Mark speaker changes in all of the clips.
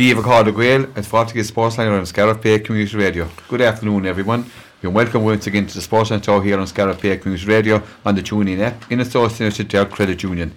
Speaker 1: Díomh Cáda Gael at Fortigate Sportsline on Scariff Bay Community Radio. Good afternoon, everyone. You're welcome once again to the Sportsline Show here on Scariff Bay Community Radio on the TuneIn app in association with our Credit Union.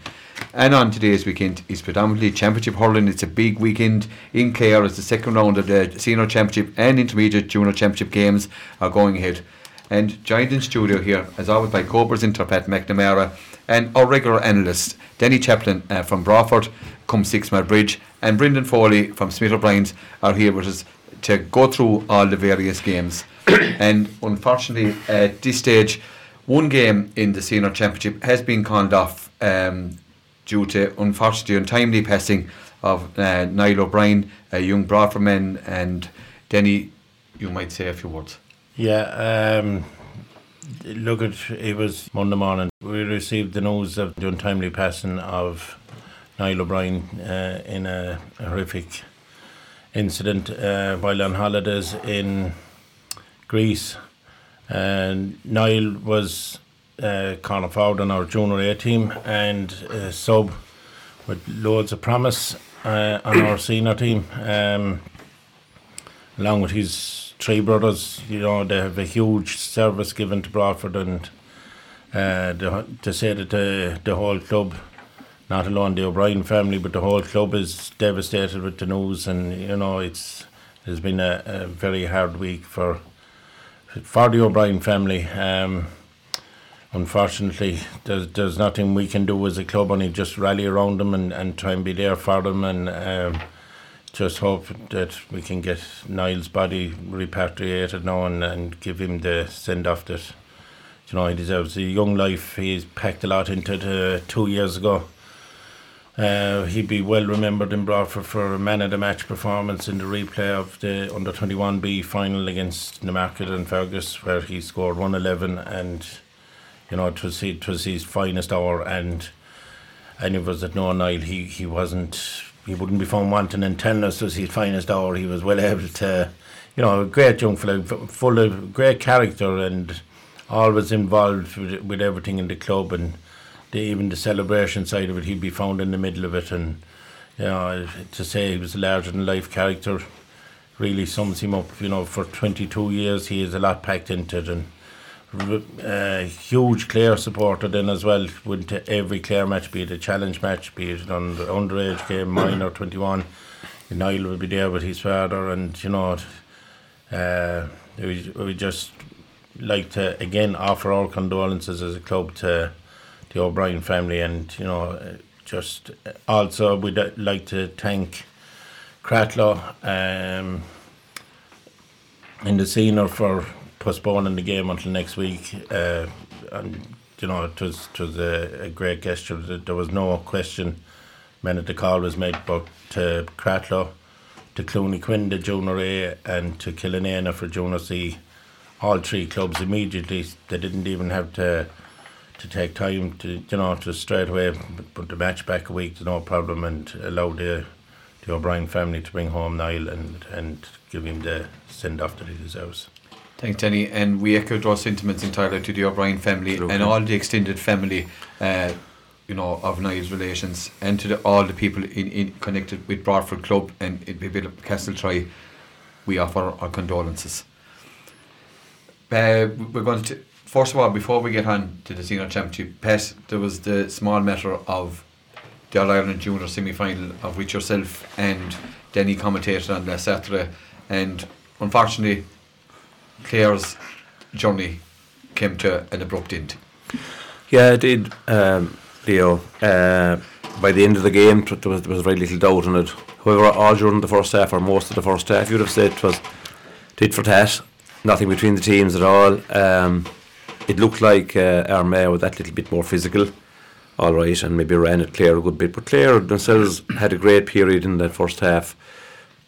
Speaker 1: And on today's weekend is predominantly Championship hurling. It's a big weekend in Clare as the second round of the Senior Championship and Intermediate Junior Championship games are going ahead. And joined in studio here, as always, by Cobra's Interpat McNamara and our regular analyst, Danny Chaplin uh, from Broadford, come Six Mile Bridge, and Brendan Foley from Smith O'Brien's are here with us to go through all the various games. and unfortunately, at this stage, one game in the senior championship has been called off um, due to unfortunately untimely passing of uh, Niall O'Brien, a young Broadford man, and Denny, you might say a few words.
Speaker 2: Yeah, um, look at it was Monday morning. We received the news of the untimely passing of Niall O'Brien uh, in a horrific incident uh, while on holidays in Greece. And Niall was uh, corner on our junior A team and uh, sub with loads of promise uh, on our senior team. Um, along with his three brothers, you know, they have a huge service given to Broadford and uh, to say that the, the whole club not alone the O'Brien family, but the whole club is devastated with the news, and you know it's it's been a, a very hard week for for the O'Brien family. Um, unfortunately, there's there's nothing we can do as a club, only just rally around them and, and try and be there for them, and um, just hope that we can get Niall's body repatriated now and, and give him the send off that you know he deserves. A young life he's packed a lot into the two years ago uh, he'd be well remembered in Broadford for a man of the match performance in the replay of the under 21B final against Newmarket-on-Fergus, where he scored 111 and you know it was, it was his finest hour. And any of us that know Niall, he, he wasn't, he wouldn't be found wanting in telling us was his finest hour. He was well able to, you know, a great young fellow, full of great character and always involved with, with everything in the club and the, even the celebration side of it, he'd be found in the middle of it. And you know, to say he was a larger than life character really sums him up. You know, for 22 years, he has a lot packed into it. And uh, huge Clare supporter then as well. Went to every Clare match, be it a challenge match, be it an under, underage game, minor 21. Niall would be there with his father, and you know, uh, we, we just like to again offer our condolences as a club to the O'Brien family, and you know, just also we'd like to thank Cratloe um, in the senior for postponing the game until next week. Uh, and you know, it was it was a, a great gesture. There was no question when the call was made, but to Cratloe, to Clooney Quin, the junior A, and to Killanena for junior C, all three clubs immediately. They didn't even have to to take time to you know to straight away put the match back a week no problem and allow the the O'Brien family to bring home Niall and and give him the send off that he deserves.
Speaker 1: Thanks, Danny. And we echo those sentiments entirely to the O'Brien family Absolutely. and all the extended family, uh, you know, of Niall's relations, and to the, all the people in, in connected with Broadford Club and Castle Castletroy. We offer our condolences. Uh, we're going to first of all, before we get on to the senior championship, there was the small matter of the All Ireland Junior semi final, of which yourself and Denny commentated on last Saturday. And unfortunately, Clare's journey came to an abrupt end.
Speaker 3: Yeah, it did, um, Leo. Uh, by the end of the game, there was, there was very little doubt in it. However, all during the first half, or most of the first half, you'd have said it was tit for tat. Nothing between the teams at all. Um, it looked like uh, Armagh were that little bit more physical, all right, and maybe ran at Clare a good bit. But Clare themselves had a great period in that first half,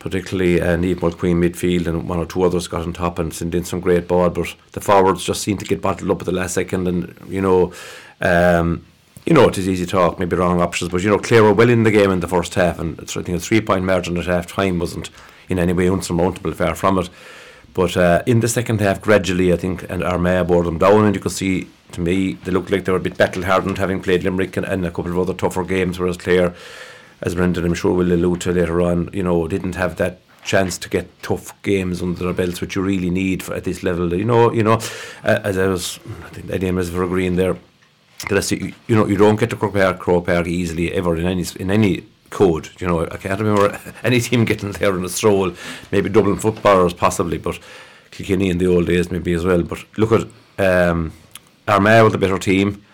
Speaker 3: particularly uh, Neve Mulqueen midfield and one or two others got on top and sent in some great ball. But the forwards just seemed to get bottled up at the last second, and you know. Um, you know, it is easy to talk, maybe wrong options, but you know, Clare were well in the game in the first half, and I think a three point margin at half time wasn't in any way unsurmountable, far from it. But uh, in the second half, gradually, I think, and Armagh bore them down, and you could see, to me, they looked like they were a bit battle hardened, having played Limerick and, and, a couple of other tougher games, whereas Clare as Brendan I'm sure will allude to later on, you know, didn't have that chance to get tough games under their belts, which you really need for, at this level. You know, you know, uh, as I was, I think Eddie and were agreeing there. That you, you know, you don't get to Croke Park, Park easily ever in any in any code. You know, I can't remember any team getting there in a stroll. Maybe Dublin footballers possibly, but Kilkenny in the old days maybe as well. But look at um, Armagh with a better team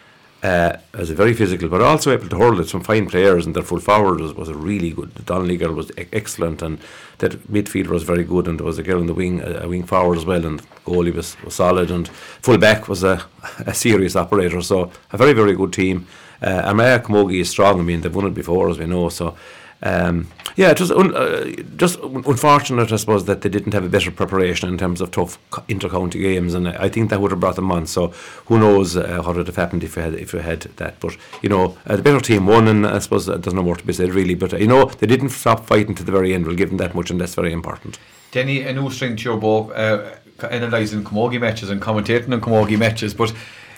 Speaker 3: uh, as a very physical, but also able to hurl it. Some fine players, and their full forward was, was a really good. The Donnelly girl was e- excellent, and that midfielder was very good, and there was a girl in the wing, a, a wing forward as well, and goalie was, was solid, and full back was a, a serious operator. So a very very good team. Uh, Armagh Camogie is strong. I mean they've won it before, as we know. So um, yeah, it was un, uh, just unfortunate, I suppose, that they didn't have a better preparation in terms of tough inter-county games, and I think that would have brought them on. So who knows uh, what would have happened if we had if had that? But you know, uh, the better team won, and I suppose there's no more to be said really. But uh, you know, they didn't stop fighting to the very end. We'll give them that much, and that's very important.
Speaker 1: Denny, a new string to your bow, uh, analysing camogie matches and commentating on camogie matches. But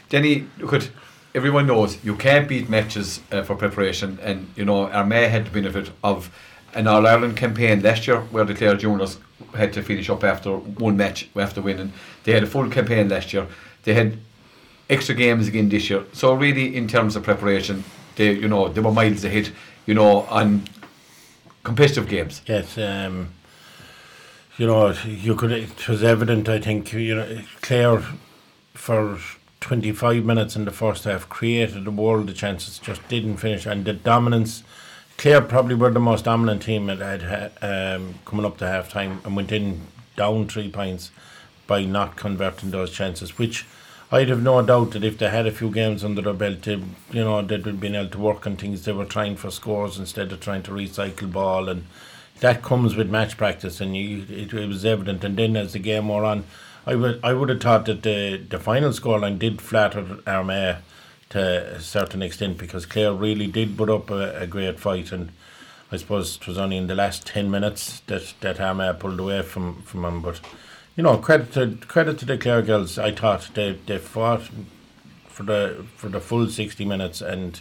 Speaker 1: Denny, look at everyone knows you can't beat matches uh, for preparation, and you know Armagh had the benefit of an All Ireland campaign last year where the Clare juniors had to finish up after one match after winning. They had a full campaign last year. They had extra games again this year. So really, in terms of preparation, they you know they were miles ahead. You know on competitive games.
Speaker 2: Yes. Um, you know, you could. It was evident. I think you know Clare for 25 minutes in the first half created a world of chances, just didn't finish. And the dominance, Clare probably were the most dominant team that had, um, coming up to half time and went in down three points by not converting those chances, which I'd have no doubt that if they had a few games under their belt, they, you know, they'd have been able to work on things. They were trying for scores instead of trying to recycle ball, and that comes with match practice, and you, it, it was evident. And then as the game wore on, I would I would have thought that the the final scoreline did flatter Armagh to a certain extent because Clare really did put up a, a great fight and I suppose it was only in the last ten minutes that that Armagh pulled away from from them. But you know, credit to credit to the Clare girls. I thought they they fought for the for the full sixty minutes and.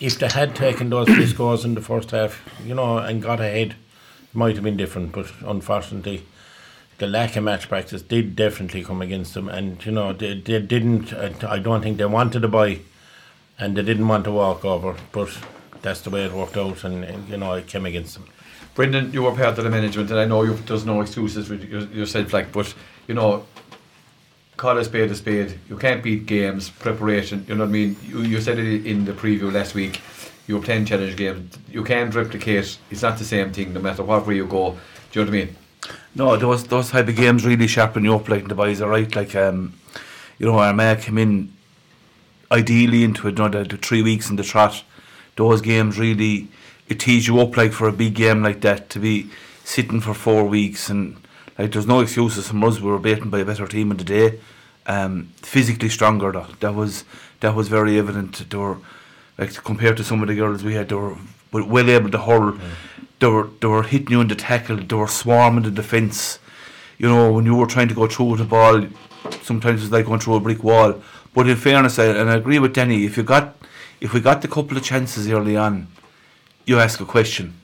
Speaker 2: If they had taken those three scores in the first half, you know, and got ahead, it might have been different. But unfortunately, the lack of match practice did definitely come against them, and you know they, they didn't. Uh, I don't think they wanted to buy, and they didn't want to walk over, but that's the way it worked out, and, and you know it came against them.
Speaker 1: Brendan, you were part of the management, and I know you, there's no excuses for yourself, like, but you know, call a spade a spade. You can't beat games, preparation. You know what I mean? You, you said it in the preview last week. You were playing challenge games. You can't replicate. It's not the same thing, no matter what way you go. Do you know what I mean?
Speaker 4: No, those those type of games really sharpen you up. Like the boys are right. Like um, you know, Armagh came in ideally into it. You know, three weeks in the trot. Those games really it tees you up like for a big game like that to be sitting for four weeks and like there's no excuses. Some us we were beaten by a better team in the day. Um, physically stronger though. That was that was very evident. They were like compared to some of the girls we had, they were well able to hurl. They were they were hitting you in the tackle, they were swarming the defence. You know, when you were trying to go through the ball, sometimes it's like going through a brick wall. But in fairness, I, and I agree with Denny, if you got if we got the couple of chances early on, you ask a question,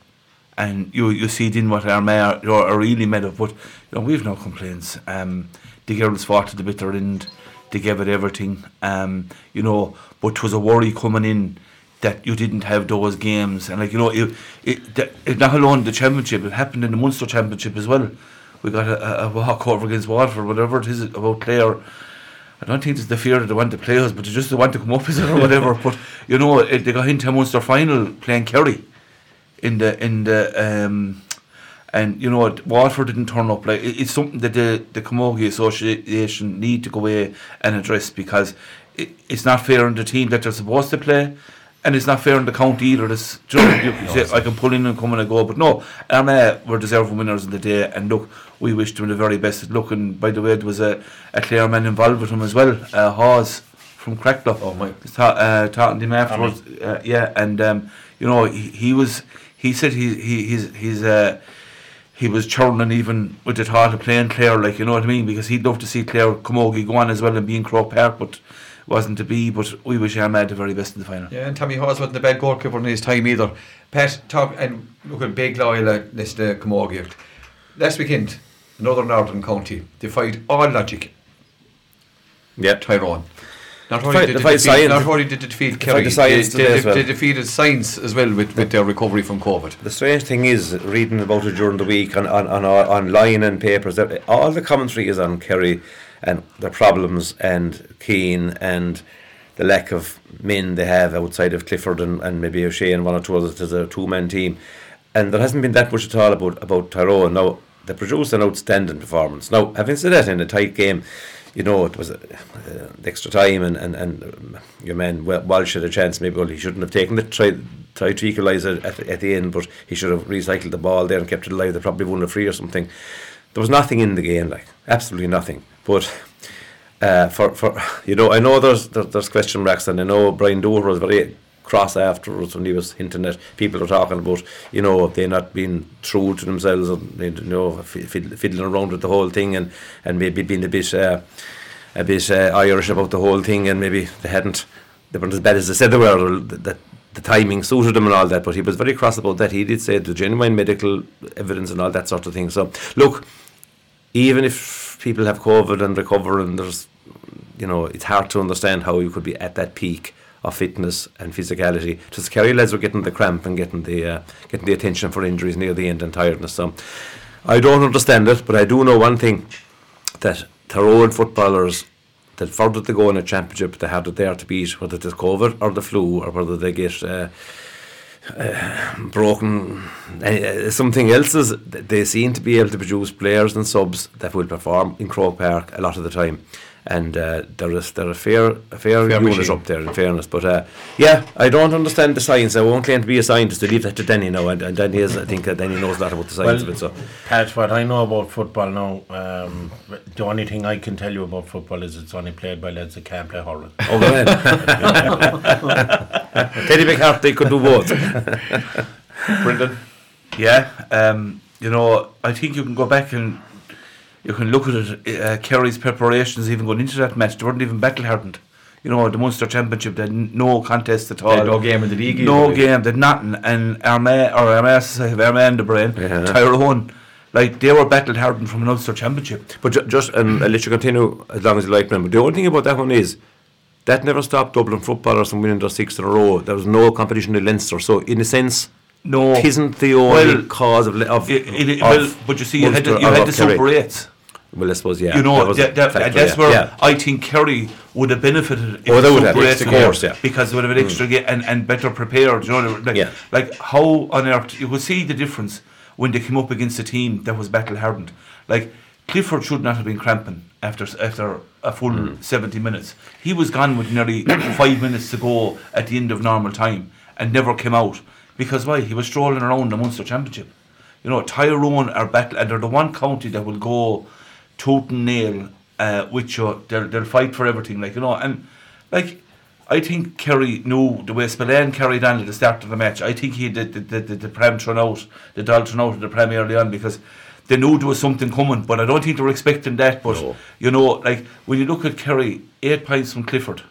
Speaker 4: and you you see then what Armagh are really made of. But you know, we've no complaints. Um, the girls fought to the bitter end. They gave it everything. Um, you know, but it was a worry coming in that you didn't have those games. And like you know, it, it, it not alone the championship, it happened in the Munster championship as well. We got a, a walk over against Waterford, whatever it is about Clare. I don't think it's the fear that they want to play us, but they just want to come up with it or whatever. but you know, it, they got into a Munster final playing Kerry in the in the um, and you know Waterford didn't turn up. Like it's something that the the Camogie Association need to go away and address because it, it's not fair on the team that they're supposed to play and it's not fair on the county either. This, you, you say, I can pull in and come and go, but no, Armagh were deserving winners in the day. And look, we wish them the very best. Look, and by the way, there was a, a Clare man involved with him as well, uh, Hawes from Cratloe.
Speaker 1: Oh my!
Speaker 4: Ta- uh, talking to him afterwards, uh, yeah, and um, you know he, he was. He said he he he's he's uh, he was churning even with the thought of playing Clare, like you know what I mean, because he'd love to see Clare Camogie go on as well and be in Croke Park, but wasn't to be. But we wish Armagh the very best in the final.
Speaker 1: Yeah, and Tommy Hawes wasn't a bad goalkeeper in his time either. Pat, talk, and look at big loyal list uh, Camogie. Last weekend, another Northern County defied all logic.
Speaker 3: Yeah.
Speaker 1: Tyrone. Not only
Speaker 3: Defied-
Speaker 1: did they
Speaker 3: defied
Speaker 1: defeat,
Speaker 3: science.
Speaker 1: not only did they defeat
Speaker 3: Defied
Speaker 1: Kerry,
Speaker 3: the science
Speaker 1: they,
Speaker 3: today
Speaker 1: they,
Speaker 3: well.
Speaker 1: they defeated science as well with, with their recovery from COVID.
Speaker 3: The strange thing is, reading about it during the week on, on, on online and papers, that all the commentary is on Kerry and their problems and Keane and the lack of men they have outside of Clifford and, and maybe O'Shea and one or two others as a two man team. And there hasn't been that much at all about, about Tyrone. Now, they produced an outstanding performance. Now, having said that, in a tight game, you know, it was uh, extra time and, and, and um, your man Walsh had a chance. Maybe well, he shouldn't have taken it, tried, tried to equalise at, the- at the end, but he should have recycled the ball there and kept it alive. They probably won a free or something. There was nothing in the game, like, absolutely nothing. But uh, for, for you know, I know there's there, there's question marks, and I know Brian Dooher was very cross afterwards when he was hinting at people were talking about, you know, they not being true to themselves, and you know, fi- fiddling around with the whole thing, and and maybe being a bit uh, a bit uh, Irish about the whole thing, and maybe they hadn't they weren't as bad as they said they were. That that the timing suited them and all that, but he was very cross about that. He did say the genuine medical evidence and all that sort of thing. So, look, even if people have COVID and recover, and there's, you know, it's hard to understand how you could be at that peak of fitness and physicality. Just Kerry lads were getting the cramp and getting the uh, getting the attention for injuries near the end and tiredness. So, I don't understand it, but I do know one thing that Tyrone footballers that further to go in a championship, they have it there to beat, whether it's COVID or the flu or whether they get. Uh, broken uh, something else is they seem to be able to produce players and subs that will perform in Croke Park a lot of the time and uh, there is there a fair a fair,
Speaker 1: Fair
Speaker 3: unit up there in fairness. But uh, yeah I don't understand the science. I won't claim to be a scientist. I leave that to Danny now. And, and Danny is I think that Danny knows a lot about the science
Speaker 2: Well,
Speaker 3: of it so.
Speaker 2: Pat, what I know about football now, um, the only thing I can tell you about football is it's only played by lads that can't play hurling.
Speaker 3: oh man Teddy McCarthy could do both.
Speaker 1: Brendan?
Speaker 4: Yeah, um, you know, I think you can go back and you can look at it. Uh, Kerry's preparations, even going into that match, they weren't even battle hardened. You know, the Munster Championship, they had no contest at all.
Speaker 1: No game in the league
Speaker 4: No
Speaker 1: either.
Speaker 4: game, they had nothing. And Armagh, or Armagh, I have Armagh in the brain,
Speaker 3: Yeah.
Speaker 4: Tyrone, like they were battle hardened from an Ulster Championship.
Speaker 3: But ju- just and I'll let you continue as long as you like. But the only thing about that one is that never stopped Dublin footballers from winning their sixth in a row. There was no competition in Leinster, so in a sense,
Speaker 4: No.
Speaker 3: it isn't the only
Speaker 4: Well,
Speaker 3: cause of, of,
Speaker 4: It, it,
Speaker 3: of
Speaker 4: well, but you see, you had the,
Speaker 3: Munster
Speaker 4: you had the. Super 8s.
Speaker 3: Well, I suppose yeah.
Speaker 4: you know,
Speaker 3: that
Speaker 4: that,
Speaker 3: factor,
Speaker 4: that's
Speaker 3: yeah.
Speaker 4: where
Speaker 3: yeah.
Speaker 4: I think Kerry would have benefited. if
Speaker 3: Oh, they
Speaker 4: the
Speaker 3: would have, yes, of course, yeah.
Speaker 4: because they would have an extra game and, and better prepared. You know, like,
Speaker 3: Yeah.
Speaker 4: like how on earth you would see the difference when they came up against a team that was battle hardened. Like Clifford should not have been cramping after after a full
Speaker 3: Mm.
Speaker 4: seventy minutes. He was gone with nearly five minutes to go at the end of normal time and never came out because why? He was strolling around the Munster Championship. You know, Tyrone are battle, and they're the one county that will go tooth and nail uh, with you. They'll, they'll fight for everything, like, you know. And, like, I think Kerry knew the way Spillane carried on at the start of the match. I think he did the, the, the, the Prem turn out, the Doll thrown out of the Prem early on because they knew there was something coming, but I don't think they were expecting that. But,
Speaker 3: No.
Speaker 4: you know, like, when you look at Kerry, eight points from Clifford.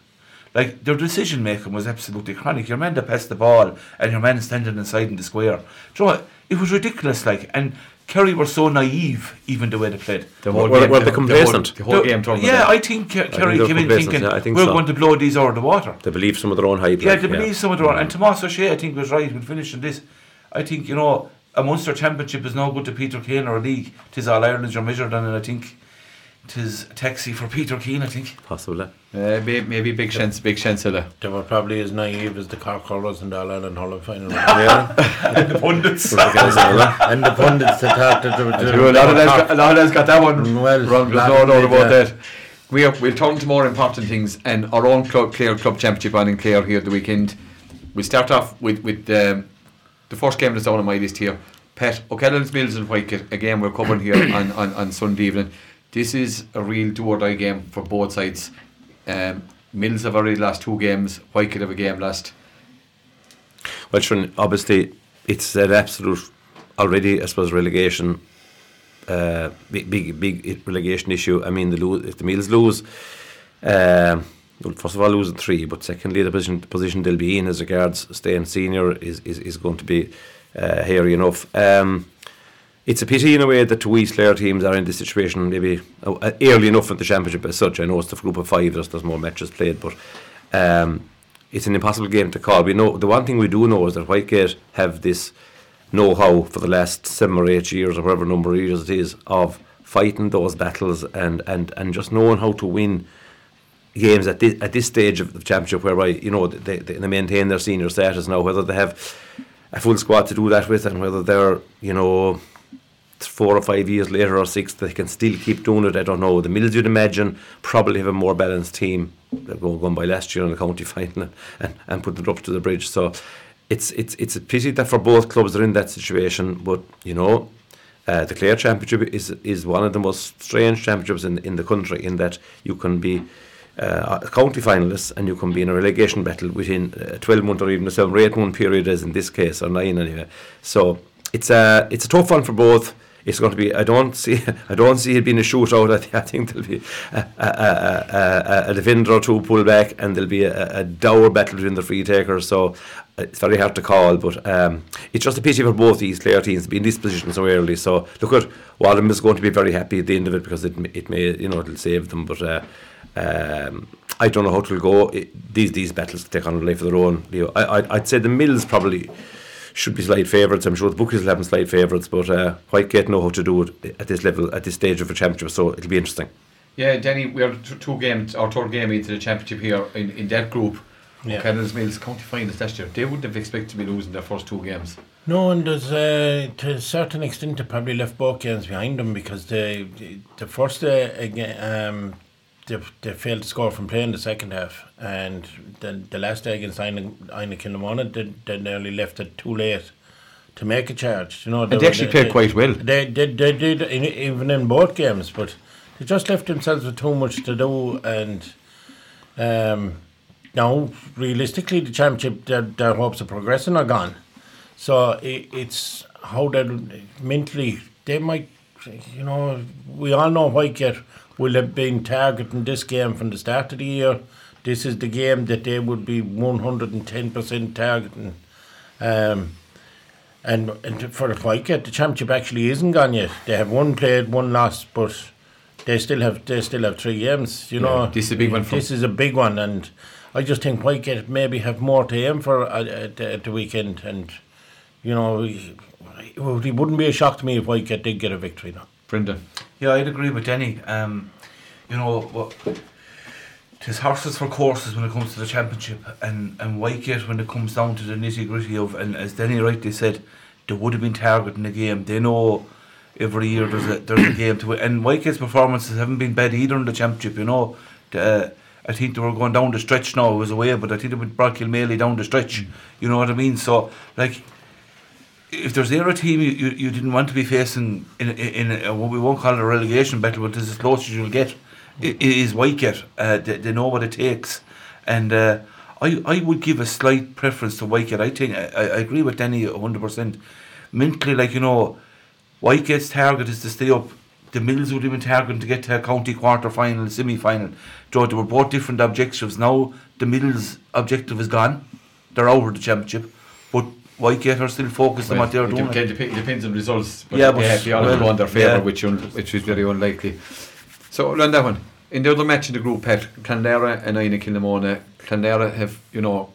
Speaker 4: Like their decision making was absolutely chronic. Your man that passed the ball and your man standing inside in the square. Do you know what? It was ridiculous. Like and Kerry were so naive, even the way they played.
Speaker 1: The whole
Speaker 3: Were-
Speaker 1: game,
Speaker 3: were
Speaker 1: the,
Speaker 3: they
Speaker 1: the whole,
Speaker 3: complacent?
Speaker 1: the whole
Speaker 4: The-
Speaker 1: game turned
Speaker 4: yeah,
Speaker 1: out.
Speaker 4: I think Kerry
Speaker 3: they're
Speaker 4: came in thinking
Speaker 3: yeah, I think
Speaker 4: we're
Speaker 3: so.
Speaker 4: going to blow these out of the water.
Speaker 3: They believe some of their own hype.
Speaker 4: Yeah,
Speaker 3: like,
Speaker 4: they believe some of their own. Mm. And Tomas O'Shea, I think, was right when finishing this. I think, you know, a Munster Championship is no good to Peter Keane or a league. Tis All Ireland's you're measured on, and I think tis a taxi for Peter Keane, I think.
Speaker 3: possibly.
Speaker 1: Uh, maybe, maybe big chance, big chance of that.
Speaker 2: They were probably as naive as the Cork Hurlers in the All Ireland Hurling final.
Speaker 3: Yeah.
Speaker 4: the pundits.
Speaker 2: and the pundits that thought that they were
Speaker 1: I do, a lot of lads got, a lot of lads got that one
Speaker 2: Well,
Speaker 1: wrong. There's
Speaker 2: lot
Speaker 1: no doubt about
Speaker 2: did,
Speaker 1: that. We are, we'll turn to more important things and our own club, Clare Club Championship on in Clare here at the weekend. We'll start off with, with um, the first game that's down on my list here. Pet O'Callaghan's Mills and Whitegate. Again, we're covering here on, on, on Sunday evening. This is a real do or die game for both sides. Um, Mills have already lost two games. Whitegate have a game last.
Speaker 3: Well, sure, obviously, it's an absolute already, I suppose, relegation. Uh, big, big, big relegation issue. I mean, the lose, if the Mills lose, um well, first of all losing three, but secondly the position, the position they'll be in as regards staying senior is, is, is going to be uh, hairy enough. Um, it's a pity in a way that East Clare teams are in this situation maybe uh, early enough in the championship as such. I know it's the group of five, there's, there's more matches played, but um, it's an impossible game to call. We know the one thing we do know is that Whitegate have this know-how for the last seven or eight years or whatever number of years it is of fighting those battles and, and, and just knowing how to win games at this, at this stage of the championship whereby you know they, they, they maintain their senior status now whether they have a full squad to do that with and whether they're you know four or five years later or six they can still keep doing it. I don't know. The Mills you'd imagine probably have a more balanced team they're going by last year in the county final and, and, put it up to the bridge. So it's it's it's a pity that for both clubs they're in that situation but you know uh, the Clare Championship is is one of the most strange championships in in the country in that you can be uh, a county finalists and you can be in a relegation battle within a 12 month or even a 7 or 8 month period as in this case or 9 anyway. So it's a it's a tough one for both it's going to be I don't see I don't see it being a shootout. I, th- I think there'll be a, a, a, a, defender or two pull back and there'll be a, dour battle between the free takers. So it's very hard to call but um, it's just a pity for both these player teams to be in this position so early. So look at Wadham is going to be very happy at the end of it because it, it may you know it'll save them but uh, um, I don't know how it will go. It, these these battles take on a life of their own Leo. I, I, I'd say the Mills probably should be slight favourites. I'm sure the bookies will have them slight favourites, but uh, Whitegate know how to do it at this level, at this stage of a championship, so it'll be interesting.
Speaker 1: Yeah, Danny, we are t- two games, our third game into the championship here in, in that group.
Speaker 2: Yeah.
Speaker 1: Cannons Mills county finals last year. They wouldn't have expected to be losing their first two games.
Speaker 2: No, and there's uh, to a certain extent they probably left both games behind them because they the first uh, again um, they, they failed to score from playing the second half, and then the last day against Inagh Kilnamona they, they nearly left it too late to make a charge. You know,
Speaker 1: And they actually played quite well.
Speaker 2: They they, they did in, even in both games, but they just left themselves with too much to do and. Um, now, realistically, the championship, their, their hopes of progressing are gone. So it, it's how that mentally they might, you know, we all know Whitegate will have been targeting this game from the start of the year. This is the game that they would be 110% targeting. Um, and, and for Whitegate, the championship actually isn't gone yet. They have one played, one lost, but they still have they still have three games. You
Speaker 1: Yeah,
Speaker 2: know,
Speaker 1: this is a big one
Speaker 2: This is a big one, and I just think Whitegate maybe have more to aim for at, at, at the weekend. And you know, it it wouldn't be a shock to me if Whitegate did get a victory now.
Speaker 1: Brendan.
Speaker 4: Yeah, I'd agree with Denny. Um, you know what? Tis horses for courses when it comes to the championship, and and Whitegate when it comes down to the nitty gritty of, and as Denny rightly said, they would have been targeting the game. They know every year there's a there's a game to win, and Whitegate's performances haven't been bad either in the championship. You know, the, uh, I think they were going down the stretch now. It was away, but I think they went brought Kilmaley down the stretch. You know what I mean? So like if there's ever a team you, you, you didn't want to be facing in in, in a, what we won't call it a relegation battle, but it's as close as you'll get, it, it is. Uh, they, they know what it takes, and uh, I I would give a slight preference to Whitegate. I think I, I agree with Danny hundred percent. Mentally, like you know, Whitegate's target is to stay up. The Mills would have been targeting to get to a county quarter final, semi final. So they were both different objectives. Now the Mills' objective is gone. They're of the championship, but Whitegate are still focused on what they're
Speaker 1: it
Speaker 4: doing.
Speaker 1: depends, dep- depends on results. But
Speaker 4: Yeah,
Speaker 1: yeah,
Speaker 4: but-
Speaker 1: they, have- they all
Speaker 4: well,
Speaker 1: go on their favour,
Speaker 4: yeah.
Speaker 1: which, un, which is very unlikely. So, on that one, in the other match in the group, Pat, Clonlara and Inagh Kilnamona, Clonlara have, you know,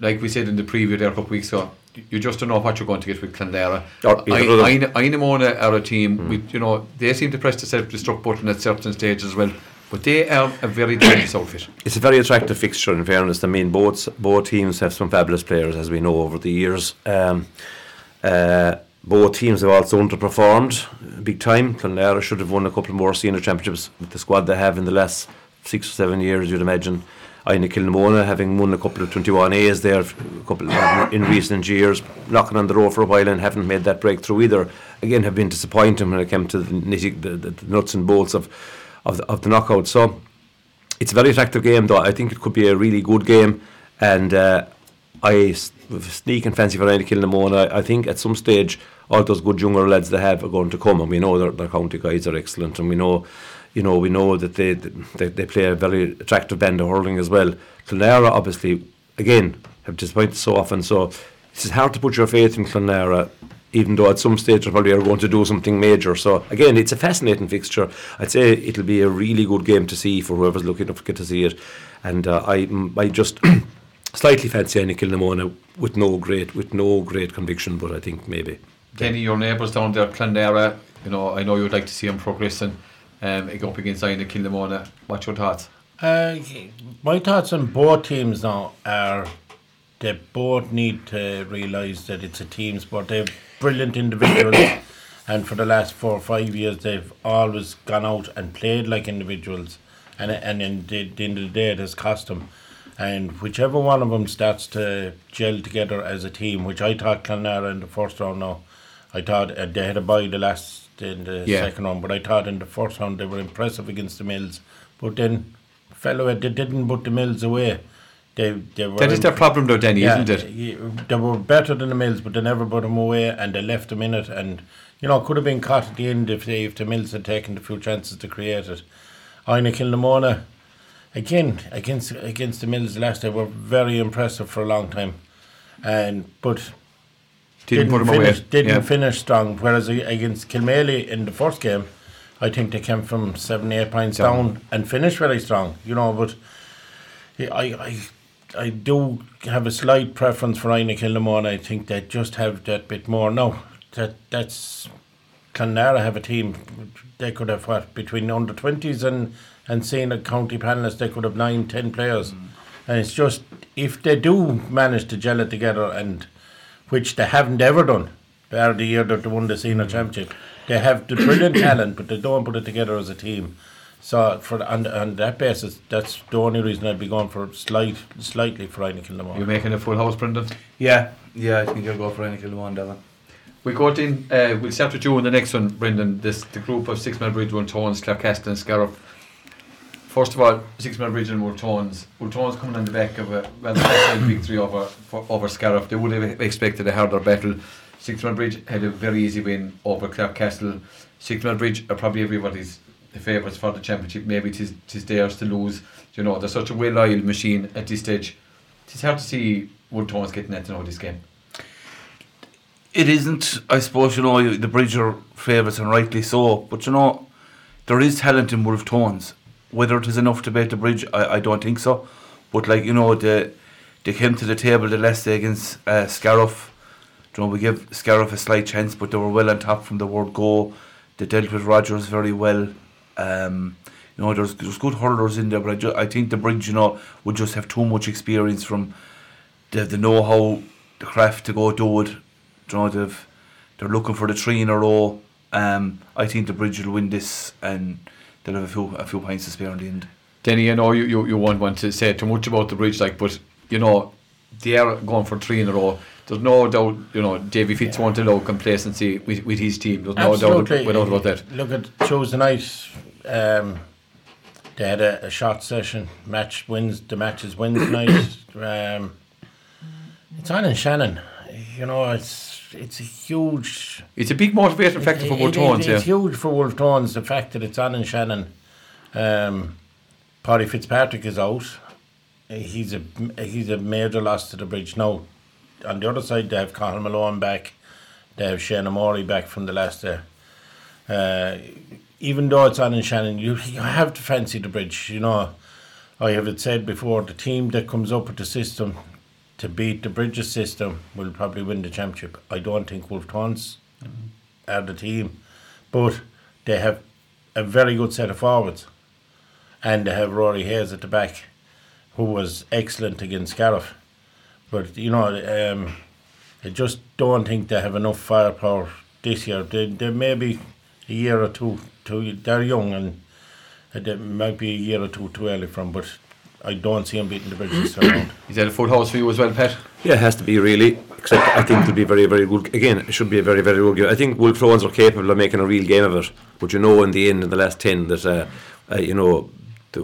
Speaker 1: like we said in the preview there a couple of weeks ago, you just don't know what you're going to get with
Speaker 3: either.
Speaker 1: Aina Mona are a team, hmm. with, you know, they seem to press the self-destruct button at certain stages as well, but they are a very dangerous outfit.
Speaker 3: It's a very attractive fixture. In fairness, I mean, both both teams have some fabulous players, as we know over the years. Um, uh, both teams have also underperformed big time. Clonlara should have won a couple more senior championships with the squad they have in the last six or seven years. You'd imagine. Inagh Kilnamona having won a couple of 21As there, a couple in recent years, knocking on the door for a while and haven't made that breakthrough either. Again, have been disappointing when it came to the, nitty, the, the, the nuts and bolts of of the, of the knockout. So it's a very attractive game, though. I think it could be a really good game, and uh, I sneak and fancy for any killing them on. I, I think at some stage all those good younger lads they have are going to come, and we know their, their county guys are excellent, and we know, you know, we know that they they, they play a very attractive band of hurling as well. Clonlara obviously again have disappointed so often, so it's hard to put your faith in Clonlara. Even though at some stage they probably are going to do something major. So again, it's a fascinating fixture. I'd say it'll be a really good game to see for whoever's looking to get to see it. And uh, I, I just slightly fancy any Kilnamona with no great with no great conviction, but I think maybe.
Speaker 1: Kenny, your neighbours down there, Clonlara, you know, I know you'd like to see them progressing. Um, go up against Inagh Kilnamona. What's your thoughts?
Speaker 2: Uh, my thoughts on both teams now are they both need to realise that it's a team sport. They've brilliant individuals, and for the last four or five years, they've always gone out and played like individuals. And and in the, the end of the day, it has cost them. And whichever one of them starts to gel together as a team, which I thought Clonlara in the first round now, I thought uh, they had a bye the last in the
Speaker 1: Yeah.
Speaker 2: second round, but I thought in the first round they were impressive against the Mills. But then, fellow, they didn't put the Mills away. They they were
Speaker 1: That is their problem though, Denny, isn't it?
Speaker 2: They were better than the Mills, but they never put them away, and they left them in it. And you know, could have been caught at the end if they, if the Mills had taken the few chances to create it. Inagh Kilnamona, again against against the Mills last day, were very impressive for a long time, and but
Speaker 1: Didn't, put them
Speaker 2: finish,
Speaker 1: away.
Speaker 2: Didn't
Speaker 1: yeah.
Speaker 2: finish strong. Whereas against Kilmaley in the first game, I think they came from seven, eight points
Speaker 1: Down.
Speaker 2: down, and finished very strong. You know, but I, I, I do have a slight preference for Inagh Kilnamona. I think they just have that bit more. No, that that's Clonlara have a team. They could have what between under twenties and and seeing a county panelist, they could have nine, ten players. Mm. And it's just if they do manage to gel it together, and which they haven't ever done, bar the year that they won the senior mm. championship, they have the brilliant talent, but they don't put it together as a team. So for on, on that basis, that's the only reason I'd be going for slight, slightly for Inagh
Speaker 1: You're making a full house, Brendan.
Speaker 4: Yeah, yeah, I think I'll go for any Kilmon, Devon.
Speaker 1: We got in, uh, we'll start with you on the next one, Brendan. This The group of Six Mile Bridge, Tones, Clarecastle and Scariff. First of all, Six Mile Bridge and Tones. Tones coming on the back of a well, a victory over for, over Scariff. They would have expected a harder battle. Six Mile Bridge had a very easy win over Clarecastle. Six Mile Bridge are probably everybody's favourites for the championship. Maybe it is, it is theirs to lose. You know, they're such a well-oiled machine at this stage. It's hard to see Wolfe Tones getting that to know this game.
Speaker 4: It isn't, I suppose, you know, the Bridge are favourites and rightly so, but you know, there is talent in Wolfe Tones. Whether it is enough to beat the Bridge, I, I don't think so. But, like, you know, they, they came to the table the last day against uh, Scariff. You know, we gave Scariff a slight chance, but they were well on top from the word go. They dealt with Rogers very well. Um, you know, there's, there's good hurlers in there, but I, ju- I think the Bridge, you know, would just have too much experience from the, the know-how, the craft to go do it. You know, they've, they're looking for the three in a row. Um, I think the Bridge will win this and they'll have a few a few points to spare in the end.
Speaker 1: Denny, I know you, you, you won't want to say too much about the bridge, like, but you know, they are going for three in a row. There's no doubt, you know, Davy Fitz won't allow complacency with, with his team. There's no doubt
Speaker 2: Absolutely.
Speaker 1: about that.
Speaker 2: Look at Tuesday night. Um, they had a, a shot session. Match wins. The match is Wednesday night. Um, it's on in Shannon. You know, it's it's a huge.
Speaker 1: It's a big motivating factor for
Speaker 2: It-
Speaker 1: Wood
Speaker 2: it-
Speaker 1: Tones, yeah.
Speaker 2: It's huge for Wolfe Tones, the fact that it's on in Shannon. Um, Paddy Fitzpatrick is out. He's a he's a major loss to the bridge. Now, on the other side, they have Cathal Malone back. They have Seadna Morey back from the last day. Uh, even though it's on in Shannon, you, you have to fancy the bridge. You know, I have it said before, the team that comes up with the system to beat the Bridges system will probably win the championship. I don't think Wolfe Tones are the team, but they have a very good set of forwards, and they have Rory Hayes at the back, who was excellent against Scariff. But you know, um, I just don't think they have enough firepower this year. They, they may be a year or two. Too, they're young and it might be a year or two too early from. But I don't see them beating the Bridges this round.
Speaker 1: Is that a full house for you as well, Pat?
Speaker 3: Yeah, it has to be really. Except I think it'll be very, very good. Again, it should be a very, very good game. I think Wolfe Tones are capable of making a real game of it. But you know, in the end, in the last ten, that uh, uh, you know, the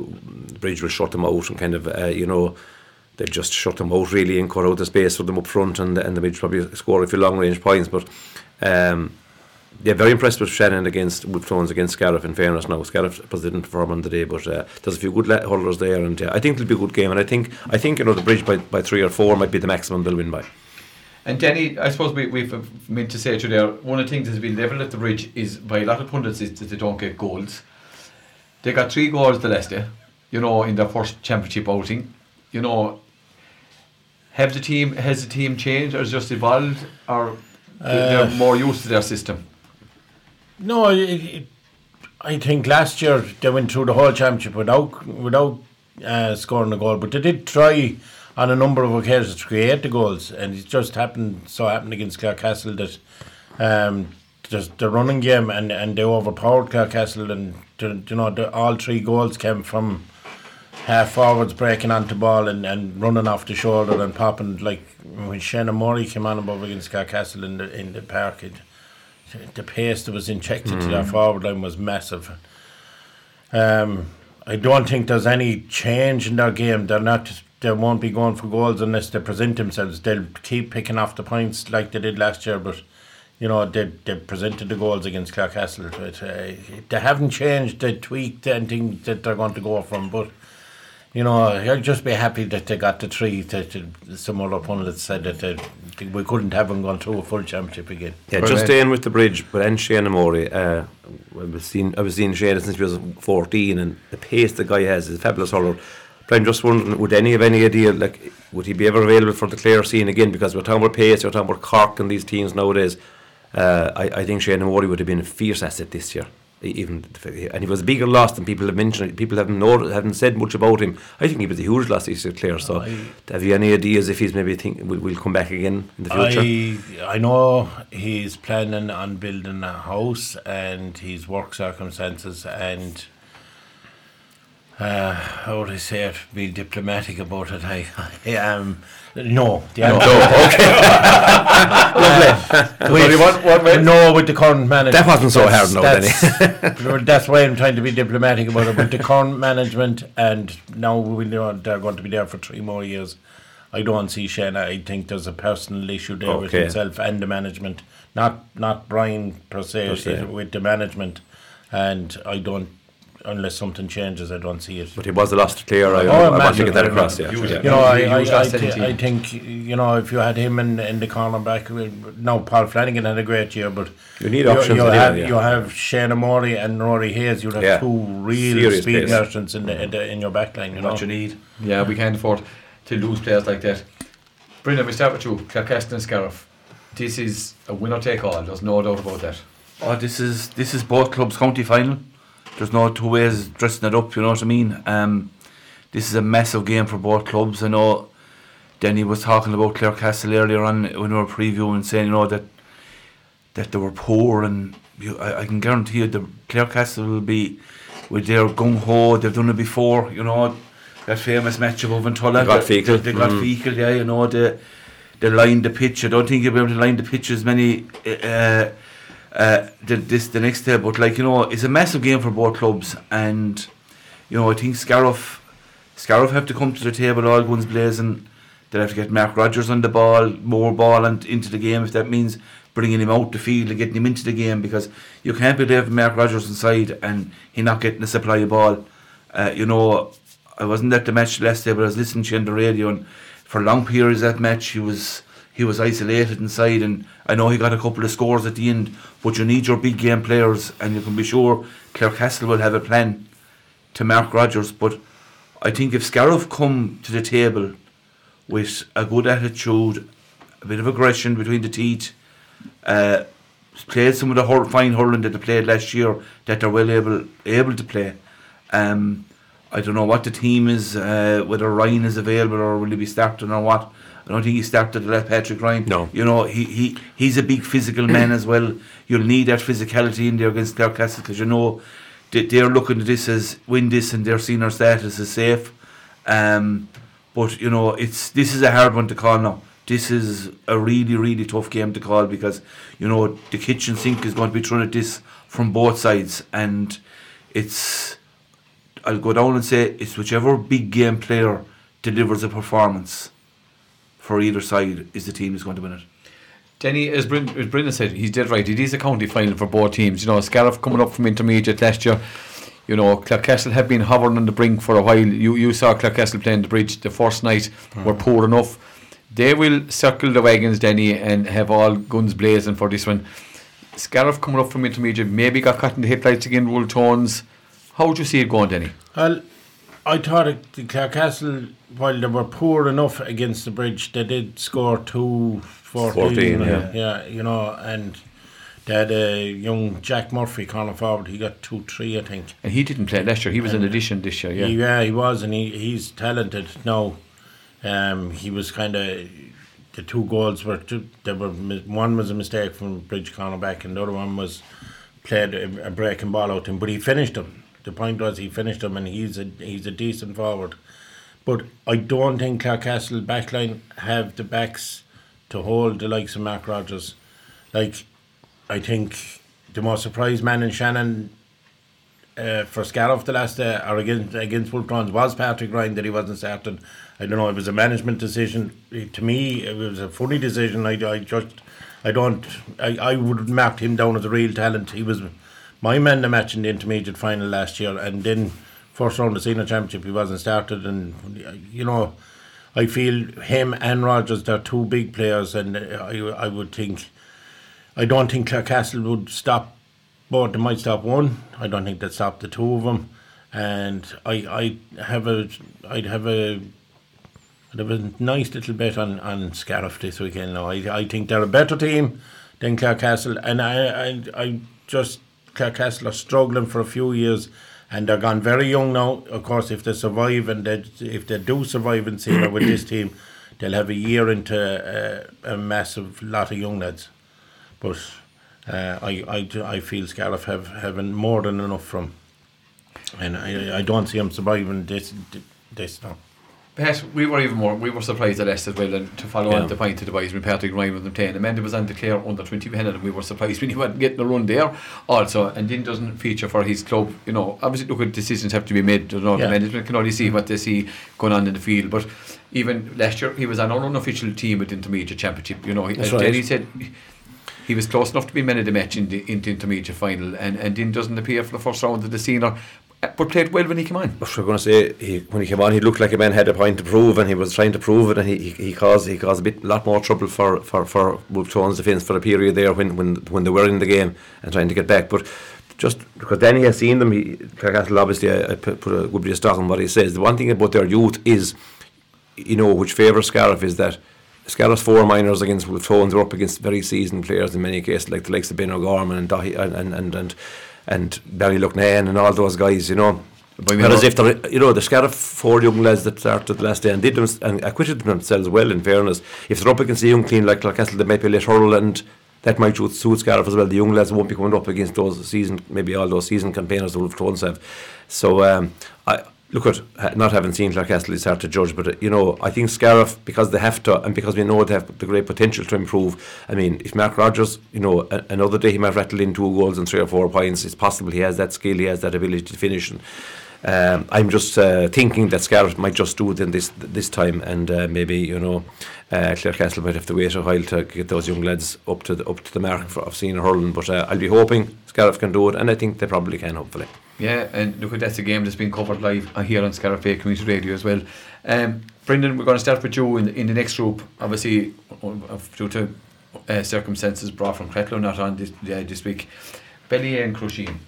Speaker 3: bridge will shut them out and kind of, uh, you know, they just shut them out really and cut out the space for them up front and and the Midge probably score a few long range points. But um, yeah, very impressed with Shannon against with against Scariff. In fairness, now Scariff didn't perform on the day, but uh, there's a few good holders there, and uh, I think it'll be a good game. And I think I think you know the bridge by, by three or four might be the maximum they'll win by.
Speaker 1: And Danny, I suppose we, we've meant to say to there, one of the things that's been levelled at the bridge is by a lot of pundits is that they don't get goals. They got three goals the last day, you know, in their first championship outing. You know, have the team has the team changed or just evolved or they're
Speaker 2: Uh,
Speaker 1: more used to their system?
Speaker 2: No, it, it, I think last year they went through the whole championship without without uh, scoring a goal, but they did try on a number of occasions to create the goals, and it just happened so happened against Clarecastle that um, just the running game and, and they overpowered Clarecastle, and you know the, all three goals came from half forwards breaking onto ball and, and running off the shoulder and popping like when Seadna Morey came on above against Clarecastle in the in the park. It, the pace that was injected to their forward line was massive. Um, I don't think there's any change in their game. They're not. They won't be going for goals unless they present themselves. They'll keep picking off the points like they did last year, but you know they they presented the goals against Clarecastle. But, uh, they haven't changed. They tweaked anything that they're going to go from, but. You know, I'll just be happy that they got the three. That that some other pundits said that they, we couldn't have them gone through a full championship again.
Speaker 3: Yeah,
Speaker 1: Right.
Speaker 3: just staying with the bridge, but and Seadna Morey, uh, I've seeing I was seeing Shane since he was fourteen, and the pace the guy has is a fabulous hurler. But I'm just wondering, would any have any idea, like, would he be ever available for the Clare scene again? Because we're talking about pace, we're talking about Cork and these teams nowadays. Uh, I, I think Seadna Morey would have been a fierce asset this year. Even and he was a bigger loss than people have mentioned. People haven't haven't said much about him. I think he was a huge loss this year, Clare. So,
Speaker 2: I-
Speaker 3: have you any ideas if he's maybe think will, will come back again in the future?
Speaker 2: I I know he's planning on building a house and his work circumstances and uh, how would I say it? Be diplomatic about it. I, I um no. The answer-
Speaker 1: Only one- one way?
Speaker 2: no, with the current management.
Speaker 3: That wasn't so
Speaker 2: That's-
Speaker 3: hard now,
Speaker 2: that's, that's why I'm trying to be diplomatic about it. With the current management, and now we know they're going to be there for three more years. I don't see Shane. I think there's a personal issue there with himself and the management, not not Brian per se,
Speaker 3: Per se.
Speaker 2: with the management. And I don't, unless something changes, I don't see it.
Speaker 3: But he was the last Clare. I,
Speaker 2: Oh,
Speaker 3: I want to get that across. Yeah,
Speaker 1: Huge.
Speaker 3: yeah.
Speaker 2: You know, I, I, I,
Speaker 1: loss to
Speaker 2: thi-
Speaker 1: any team.
Speaker 2: I think you know if you had him in, in the cornerback, uh, no, Paul Flanagan had a great year, but
Speaker 3: You need options
Speaker 2: You,
Speaker 3: anyway,
Speaker 2: have
Speaker 3: yeah.
Speaker 2: you have Seadna Morey and Rory Hayes. You have
Speaker 3: Yeah.
Speaker 2: two real
Speaker 3: Serious
Speaker 2: speed
Speaker 3: pace.
Speaker 2: merchants in the, in, the, in your backline. You know,
Speaker 4: What you need.
Speaker 1: Yeah, we can't afford to lose players like that. Brendan, we start with you. Clarecastle and Scariff. This is a winner take all. There's no doubt about that.
Speaker 4: Oh, this is this is both clubs' county final. There's no two ways dressing it up. You know what I mean? Um, this is a massive game for both clubs. I know. Denny was talking about Clare Castle earlier on when we were previewing, saying you know that that they were poor, and you, I, I can guarantee you the Clare Castle will be with their gung ho. They've done it before. You know that famous match above Tulla.
Speaker 3: They got
Speaker 4: They-
Speaker 3: Feakle.
Speaker 4: They got
Speaker 3: Mm.
Speaker 4: Feakle. Yeah, you know they they lined the pitch. I don't think you'll be able to line the pitch as many. Uh, uh, the, this the next day, but like you know, it's a massive game for both clubs, and you know I think Scariff, Scariff have to come to the table all guns blazing. They'll have to get Mark Rogers on the ball, more ball and into the game if that means bringing him out the field and getting him into the game because you can't be leaving Mark Rogers inside and he not getting a supply of ball. Uh, you know, I wasn't at the match last day, but I was listening to on the radio, and for long periods that match he was he was isolated inside, and I know he got a couple of scores at the end. But you need your big game players, and you can be sure Clare Castle will have a plan to Mark Rogers. But I think if Scariff come to the table with a good attitude, a bit of aggression between the teeth, uh, played some of the hur- fine hurling that they played last year that they're well able able to play. Um, I don't know what the team is, uh, whether Ryan is available or will he be starting or what. I don't think he started to let Patrick Ryan.
Speaker 3: No.
Speaker 4: You know, he, he he's a big physical man as well. You'll need that physicality in there against Clare Castle because you know they, they're looking at this as win this and they're seeing our status as safe. Um, but you know, it's this is a hard one to call now. This is a really, really tough game to call because you know the kitchen sink is going to be thrown at this from both sides, and it's. I'll go down and say it's whichever big game player delivers a performance for either side is the team that's going to win it.
Speaker 1: Denny, as, Bryn, as Brendan said, he's dead right. It is a county final for both teams. You know, Scariff coming up from intermediate last year. You know, Clarecastle have been hovering on the brink for a while. You you saw Clarecastle playing the bridge the first night, mm. were poor enough. They will circle the wagons, Denny, and have all guns blazing for this one. Scariff coming up from intermediate, maybe got caught in the headlights again, Wolfe Tones. How would you see it going, Denny?
Speaker 2: Well, I thought it, the Clarecastle, while they were poor enough against the bridge, they did score two 14,
Speaker 3: 14,
Speaker 2: uh,
Speaker 3: yeah.
Speaker 2: yeah, you know, and they had a young Jack Murphy corner forward. He got two, three, I think.
Speaker 1: And he didn't play last year. He was an addition this year, yeah.
Speaker 2: He, yeah, he was, and he, he's talented now. Um, he was kind of the two goals were two, they were one was a mistake from Bridge cornerback, and the other one was played a, a breaking ball out him. But he finished them. The point was he finished them, and he's a he's a decent forward. But I don't think Clarecastle backline have the backs to hold the likes of Mark Rogers. Like, I think the most surprised man in Shannon uh, for Scariff the last day or against against Wolfe Tones was Patrick Ryan that he wasn't started. I don't know. It was a management decision. To me, it was a funny decision. I, I just I don't I, I would have marked him down as a real talent. He was my man the match in the intermediate final last year, and then first round of senior championship he wasn't started, and you know. I feel him and Rogers they're two big players, and I I would think I don't think Clarecastle would stop but They might stop one. I don't think they'd stop the two of them. And I I have a I'd have a I'd have a nice little bet on on Scariff this weekend. Now I I think they're a better team than Clarecastle, and I I I just Clarecastle are struggling for a few years. And they're gone very young now. Of course, if they survive and they, if they do survive in senior with this team, they'll have a year into a massive lot of young lads. But uh, I, I, I feel Scariff have having more than enough from, and I, I don't see them surviving this this now.
Speaker 1: Pat, we were even more, we were surprised at us as well, and to follow
Speaker 3: Yeah.
Speaker 1: on the point to the boys when Patrick Ryan was them playing. Amanda was on the Clare under 20 behind and we were surprised when he wasn't getting a run there also, and then doesn't feature for his club. You know, obviously, look, at decisions have to be made. You know,
Speaker 2: Yeah.
Speaker 1: the management can only see what they see going on in the field, but even last year, he was on an unofficial team at the intermediate championship. You know, he,
Speaker 3: That's right.
Speaker 1: Jerry said, he was close enough to be man of the match in the, in the intermediate final, and, and then doesn't appear for the first round of the senior, but played well when he came on.
Speaker 3: But we're going to say he, when he came on, he looked like a man had a point to prove, and he was trying to prove it, and he, he, he caused he caused a bit lot more trouble for for for Wolfe Tones defence for a period there when, when when they were in the game and trying to get back. But just because Danny has seen them, he Clarecastle obviously I, I put a good bit of stock on what he says. The one thing about their youth is, you know, which favours Scariff is that. Scariff's four minors against Wolfe Tones are up against very seasoned players in many cases, like the likes of Ben O'Gorman and and and and and, and Barry Lucknahan and all those guys, you know.
Speaker 1: But
Speaker 3: Whereas if they're, you know, the Scariff four young lads that started the last day and did them and acquitted themselves well, in fairness, if they're up against a young team like Clarecastle, they might be let hurl and that might suit, suit Scariff as well. The young lads won't be coming up against those season, maybe all those season campaigners the Wolfe Tones have. So, um, I look at not having seen Clarecastle, it's hard to judge, but uh, you know, I think Scariff because they have to and because we know they have the great potential to improve. I mean, if Mark Rogers, you know, a, another day he might rattle in two goals and three or four points. It's possible he has that skill, he has that ability to finish. And, um, I'm just uh, thinking that Scariff might just do it in this this time, and uh, maybe you know, uh, Clarecastle might have to wait a while to get those young lads up to the, up to the mark for, of senior hurling. But uh, I'll be hoping Scariff can do it, and I think they probably can. Hopefully,
Speaker 1: Yeah, and look, at that's a game that's been covered live uh, here on Scariff Community Radio as well. Um, Brendan, we're going to start with you in, in the next group. Obviously, uh, due to uh, circumstances brought from Cratloe not on this, uh, this week. Ballyea and Crusheen.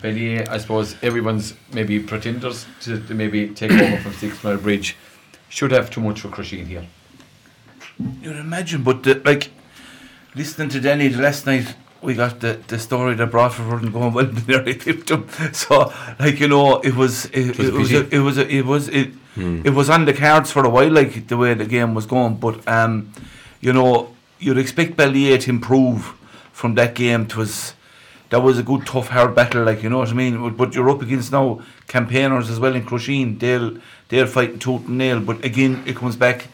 Speaker 1: Ballyea, I suppose everyone's maybe pretenders to, to maybe take over from Six Mile Bridge. Should have too much for Crusheen here.
Speaker 4: You'd imagine, but the, like listening to Denny the last night, we got the, the story that Broadford weren't going well, and nearly tipped them. So, like you know, it was it,
Speaker 1: was
Speaker 4: it, was a, it was a, it was it it was on the cards for a while, like the way the game was going. But um, you know, you'd expect Ballyea to improve from that game. It was that was a good, tough, hard battle, like you know what I mean. But, you're up against now campaigners as well in Crusheen. They'll they're fighting tooth and nail. But again, it comes back.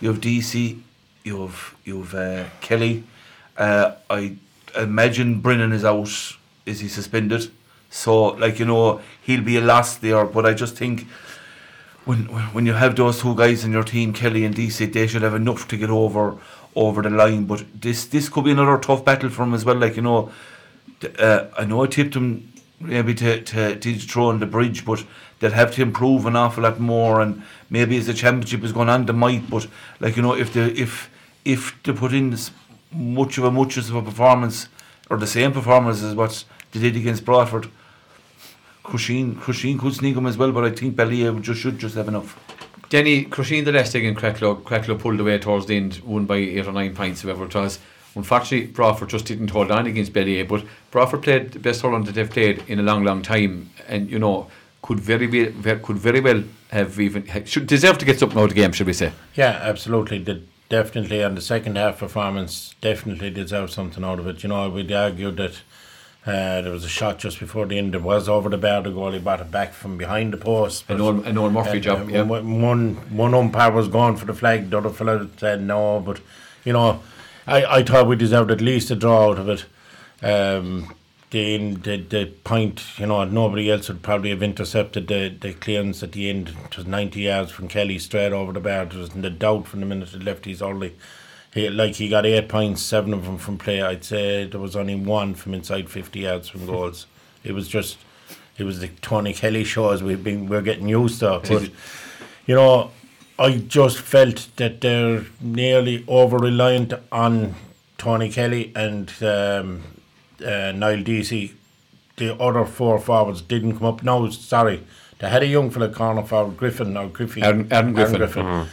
Speaker 4: You have DC, you have you have uh, Kelly. Uh, I imagine Brennan is out. Is he suspended? So like you know he'll be a loss there. But I just think when when you have those two guys in your team, Kelly and DC, they should have enough to get over over the line. But this this could be another tough battle for them as well. Like you know, uh, I know I tipped them maybe to to, to throw on the bridge, but they'll have to improve an awful lot more. And maybe as the championship is going on, they might. But like you know, if they if if they put in s- much of a much of a performance or the same performance as what they did against Broadford. Crusheen, Crusheen could sneak them as well, but I think Ballyea just should just have enough.
Speaker 1: Denny, Crusheen the last again, Cratloe, Cratloe pulled away towards the end, won by eight or nine points, whoever it was. Unfortunately, Broadford just didn't hold on against Ballyea, but Broadford played the best hurling that they've played in a long, long time, and you know could very be ver- could very well have even ha- should deserve to get something out of the game, should we say?
Speaker 2: Yeah, absolutely. They definitely and the second half performance definitely deserved something out of it. You know, we'd argue that uh, there was a shot just before the end. that was over the bar. The goalie brought it back from behind the post.
Speaker 1: An old, an old Murphy
Speaker 2: and,
Speaker 1: job,
Speaker 2: uh,
Speaker 1: yeah.
Speaker 2: one- One one umpire was going for the flag. The other fellow said no. But you know, I, I thought we deserved at least a draw out of it. Um, the, the the point, you know, nobody else would probably have intercepted the, the clearance at the end. It was ninety yards from Kelly straight over the bar. There was no doubt from the minute it left his early. He, like he got eight points, seven of them from play. I'd say there was only one from inside fifty yards from goals. It was just, it was the Tony Kelly show as we've been we're getting used to. But you know, I just felt that they're nearly over reliant on Tony Kelly and um, uh, Niall Deasy. The other four forwards didn't come up. No, sorry, they had a young fella corner forward, Griffin or Griffey.
Speaker 1: Aaron- Aaron Griffin.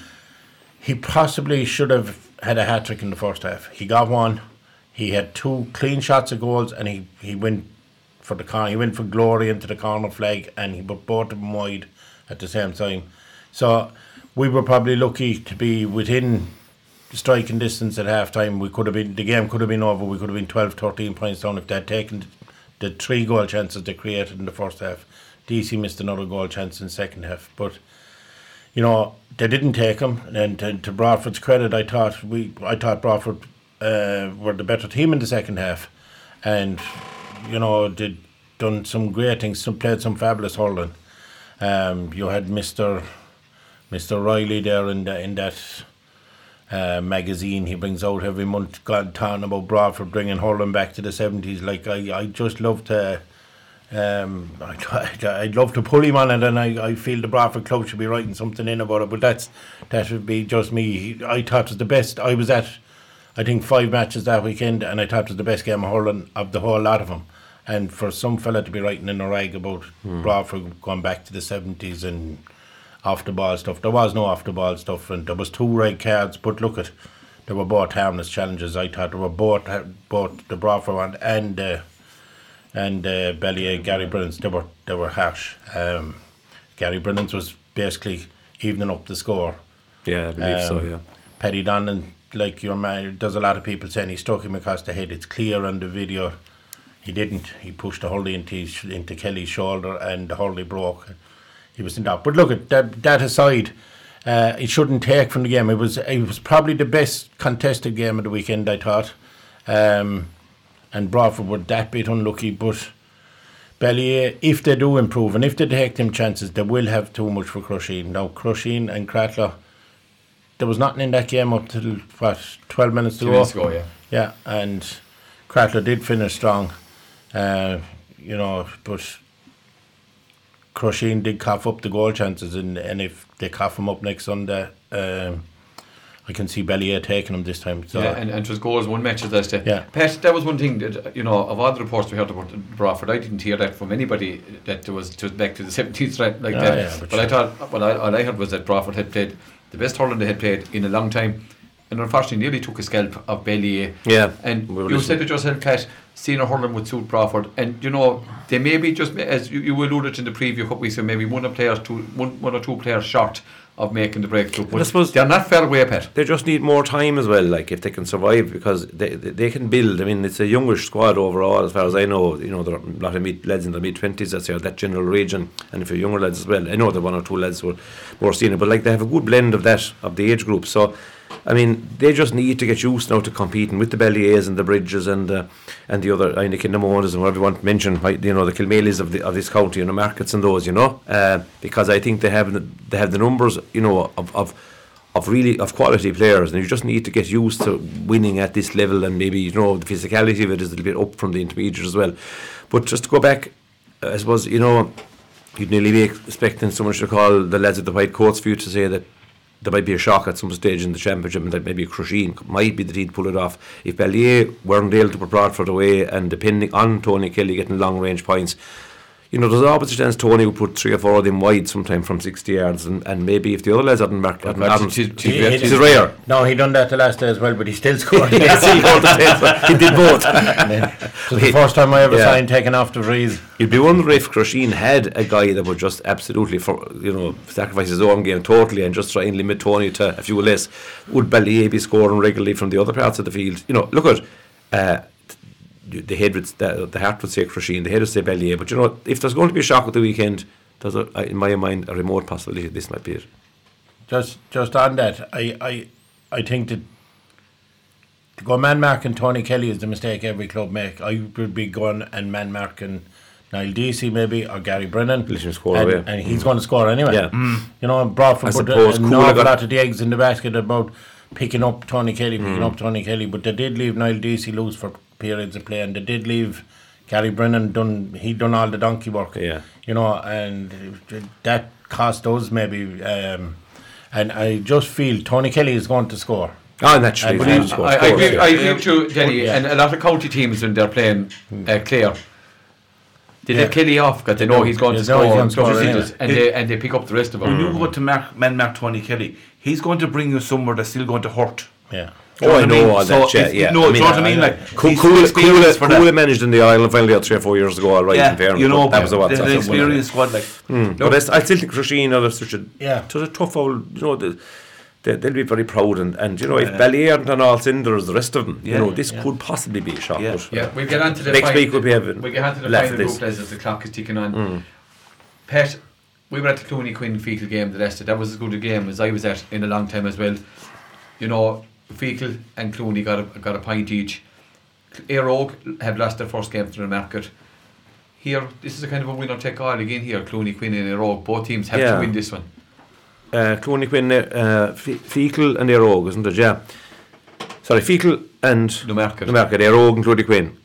Speaker 2: He possibly should have had a hat trick in the first half. He got one. He had two clean shots of goals, and he, he went for the corner. He went for glory into the corner flag, and he put both of them wide at the same time. So we were probably lucky to be within striking distance at half time. We could have been the game could have been over. We could have been 12, 13 points down if they'd taken the three goal chances they created in the first half. DC missed another goal chance in second half, but you know they didn't take them. And to, to Broadford's credit, I thought we I thought Broadford uh, were the better team in the second half, and you know did done some great things. Some played some fabulous hurling. Um, you had Mister Mister Riley there in the, in that uh, magazine he brings out every month, God, talking about Broadford bringing hurling back to the seventies. Like I, I just love to. Um, I, I'd love to pull him on it, and I, I feel the Broadford club should be writing something in about it. But that's that would be just me. I thought it was the best. I was at, I think five matches that weekend, and I thought it was the best game of hurling of the whole lot of them. And for some fella to be writing in a rag about Broadford going back to the seventies and off the ball stuff, there was no off the ball stuff, and there was two red cards. But look at, they were both harmless challenges. I thought they were both both the Broadford one and. Uh, and uh, Ballyea, Gary Brennan's, they were they were harsh. Um, Gary Brennan's was basically evening up the score.
Speaker 3: Yeah, I believe so.
Speaker 2: Um,
Speaker 3: Yeah.
Speaker 2: Paddy Donnan, like your man, there's a lot of people saying he struck him across the head. It's clear on the video. He didn't. He pushed the hurley into his, into Kelly's shoulder, and the hurley broke. He was in doubt. But look at that. That aside, uh, it shouldn't take from the game. It was it was probably the best contested game of the weekend. I thought. Um, and Broadford were that bit unlucky, but Ballyea, if they do improve and if they take them chances, they will have too much for Crusheen. Now, Crusheen and Cratloe, there was nothing in that game up till what twelve minutes to go.
Speaker 1: minutes ago, yeah.
Speaker 2: Yeah, and Cratloe did finish strong, uh, you know, but Crusheen did cough up the goal chances, and, and if they cough them up next Sunday, um, I can see Ballyea taking them this time. So
Speaker 1: Yeah, and, and it was goals, one match last day.
Speaker 2: Yeah.
Speaker 1: Pat, that was one thing that, you know, of all the reports we heard about Broadford, I didn't hear that from anybody that there was, it was back to the 17th right, like
Speaker 2: Yeah,
Speaker 1: that.
Speaker 2: yeah, but
Speaker 1: but I thought, well, I, all I heard was that Broadford had played the best hurling they had played in a long time. And unfortunately, nearly took a scalp of Ballyea.
Speaker 3: Yeah,
Speaker 1: And
Speaker 3: we
Speaker 1: you
Speaker 3: listening.
Speaker 1: said to yourself, Pat, senior hurling would suit Broadford. And, you know, they may be just, as you, you alluded to in the preview couple weeks ago, maybe one, of players two, one, one or two players short of making the breakthrough. But
Speaker 3: suppose-
Speaker 1: they're not far away, Pat.
Speaker 3: They just need more time as well, like if they can survive, because they they, they can build. I mean, it's a youngish squad overall, as far as I know. You know, there are a lot of mid lads in their mid twenties that's here, that general region, and if you're younger lads as well, I know there are one or two lads who are more senior, but like they have a good blend of that of the age group. So I mean, they just need to get used now to competing with the Ballyeas and the Bridges and the and the other and the Monas and whatever you want to mention, you know, the Kilmaleys of the of this county, you know, markets and those, you know, uh, because I think they have the, they have the numbers, you know, of, of of really of quality players, and you just need to get used to winning at this level, and maybe you know the physicality of it is a little bit up from the intermediate as well. But just to go back, I suppose you know you'd nearly be expecting someone to call the lads at the white coats for you to say that there might be a shock at some stage in the championship and that maybe Crusheen might be the team to pull it off. If Ballyea weren't able to put Broadford away and depending on Tony Kelly getting long range points, you know, there's always a chance Tony would put three or four of them wide sometime from 60 yards, and, and maybe if the other lads hadn't marked, hadn't,
Speaker 1: to- to-
Speaker 2: He- he-
Speaker 3: he's a rare.
Speaker 2: No, he done that the last day as well, but he still scored.
Speaker 3: Yes, he tape. He did both.
Speaker 2: It was the first time I ever
Speaker 3: Yeah.
Speaker 2: saw him taken off the breeze.
Speaker 3: You'd be wondering if Crusheen had a guy that would just absolutely, for you know, sacrifice his own game totally and just try and limit Tony to a few less. Would Ballyea be scoring regularly from the other parts of the field? You know, look at uh, the head would the, the heart would say Crusheen, the head would say Ballyea. But you know, if there's going to be a shock at the weekend, there's a, in my mind a remote possibility this might be it.
Speaker 2: Just just on that, I I, I think that to go man marking Tony Kelly is the mistake every club make. I would be going and man marking Niall Deasy maybe or Gary Brennan.
Speaker 3: Him score
Speaker 2: and,
Speaker 3: away.
Speaker 2: and he's going to score anyway.
Speaker 3: Yeah.
Speaker 2: You know, Broadford
Speaker 3: I
Speaker 2: put a,
Speaker 3: suppose
Speaker 2: an
Speaker 3: Cooler
Speaker 2: awful
Speaker 3: got-
Speaker 2: lot of the eggs in the basket about picking up Tony Kelly, picking
Speaker 3: Mm.
Speaker 2: up Tony Kelly, but they did leave Niall Deasy loose for periods of play, and they did leave Gary Brennan done. He done all the donkey work.
Speaker 3: Yeah.
Speaker 2: You know, and that cost us maybe. Um, and I just feel Tony Kelly is going to score.
Speaker 3: Oh, naturally,
Speaker 2: I
Speaker 3: he'll
Speaker 2: believe-
Speaker 3: score,
Speaker 1: I,
Speaker 3: of
Speaker 1: I agree,
Speaker 3: yeah.
Speaker 1: I agree with you, Jenny.
Speaker 2: Yeah.
Speaker 1: And a lot of county teams when they're playing uh, Clare, they
Speaker 2: Yeah.
Speaker 1: let Kelly off because they know he's going
Speaker 2: They
Speaker 1: to score,
Speaker 2: gonna
Speaker 1: and,
Speaker 2: score anyway.
Speaker 1: and, they, and they pick up the rest of
Speaker 4: When
Speaker 1: them.
Speaker 4: you go to mark, man mark Tony Kelly, he's going to bring you somewhere that's still going to hurt.
Speaker 2: Yeah.
Speaker 4: Do you
Speaker 3: Oh, I
Speaker 4: what
Speaker 3: know
Speaker 4: mean?
Speaker 3: all
Speaker 4: So
Speaker 3: that, yeah,
Speaker 4: if-
Speaker 3: yeah.
Speaker 4: No,
Speaker 3: I
Speaker 4: do you know what I
Speaker 2: I-
Speaker 4: mean?
Speaker 2: I-
Speaker 4: Like,
Speaker 3: Cool,
Speaker 4: he's
Speaker 3: cool,
Speaker 4: too experienced
Speaker 3: cool, cool managed in the Ireland finally out three or four years ago, all right,
Speaker 4: Yeah,
Speaker 3: in fairness,
Speaker 4: you know,
Speaker 3: but that was a what?
Speaker 4: the,
Speaker 3: that's
Speaker 4: the
Speaker 3: a-
Speaker 4: experienced squad, like.
Speaker 3: But I, s- I still think Crusheen are such a
Speaker 2: Yeah.
Speaker 3: such a tough old. You know, the, they, they'll be very proud, and, and you know, if
Speaker 4: Yeah.
Speaker 3: Ballyea aren't on all cylinders, the rest of them, you know, this could possibly be a shock.
Speaker 4: Yeah.
Speaker 3: but-
Speaker 1: Yeah, we'll get on to the
Speaker 3: Next week we'll be having
Speaker 1: We'll get on to the final
Speaker 3: at this.
Speaker 1: group as the clock is ticking on. Hmm. Pet, we were at the Clooney Quin Feakle game the last day. That was as good a game as I was at in a long time as well. You know, Feakle and Clooney got a, got a point each. Éire Óg have lost their first game to the market. Here, this is a kind of a winner take all again here. Clooney Quin and Éire Óg, both teams have
Speaker 3: Yeah.
Speaker 1: to win this one.
Speaker 3: Uh, Clooney Quin, uh, Fe- Feakle and Éire Óg, isn't it? Yeah. Sorry, Feakle and
Speaker 1: Newmarket.
Speaker 3: Newmarket, Éire Óg and Clooney Quin.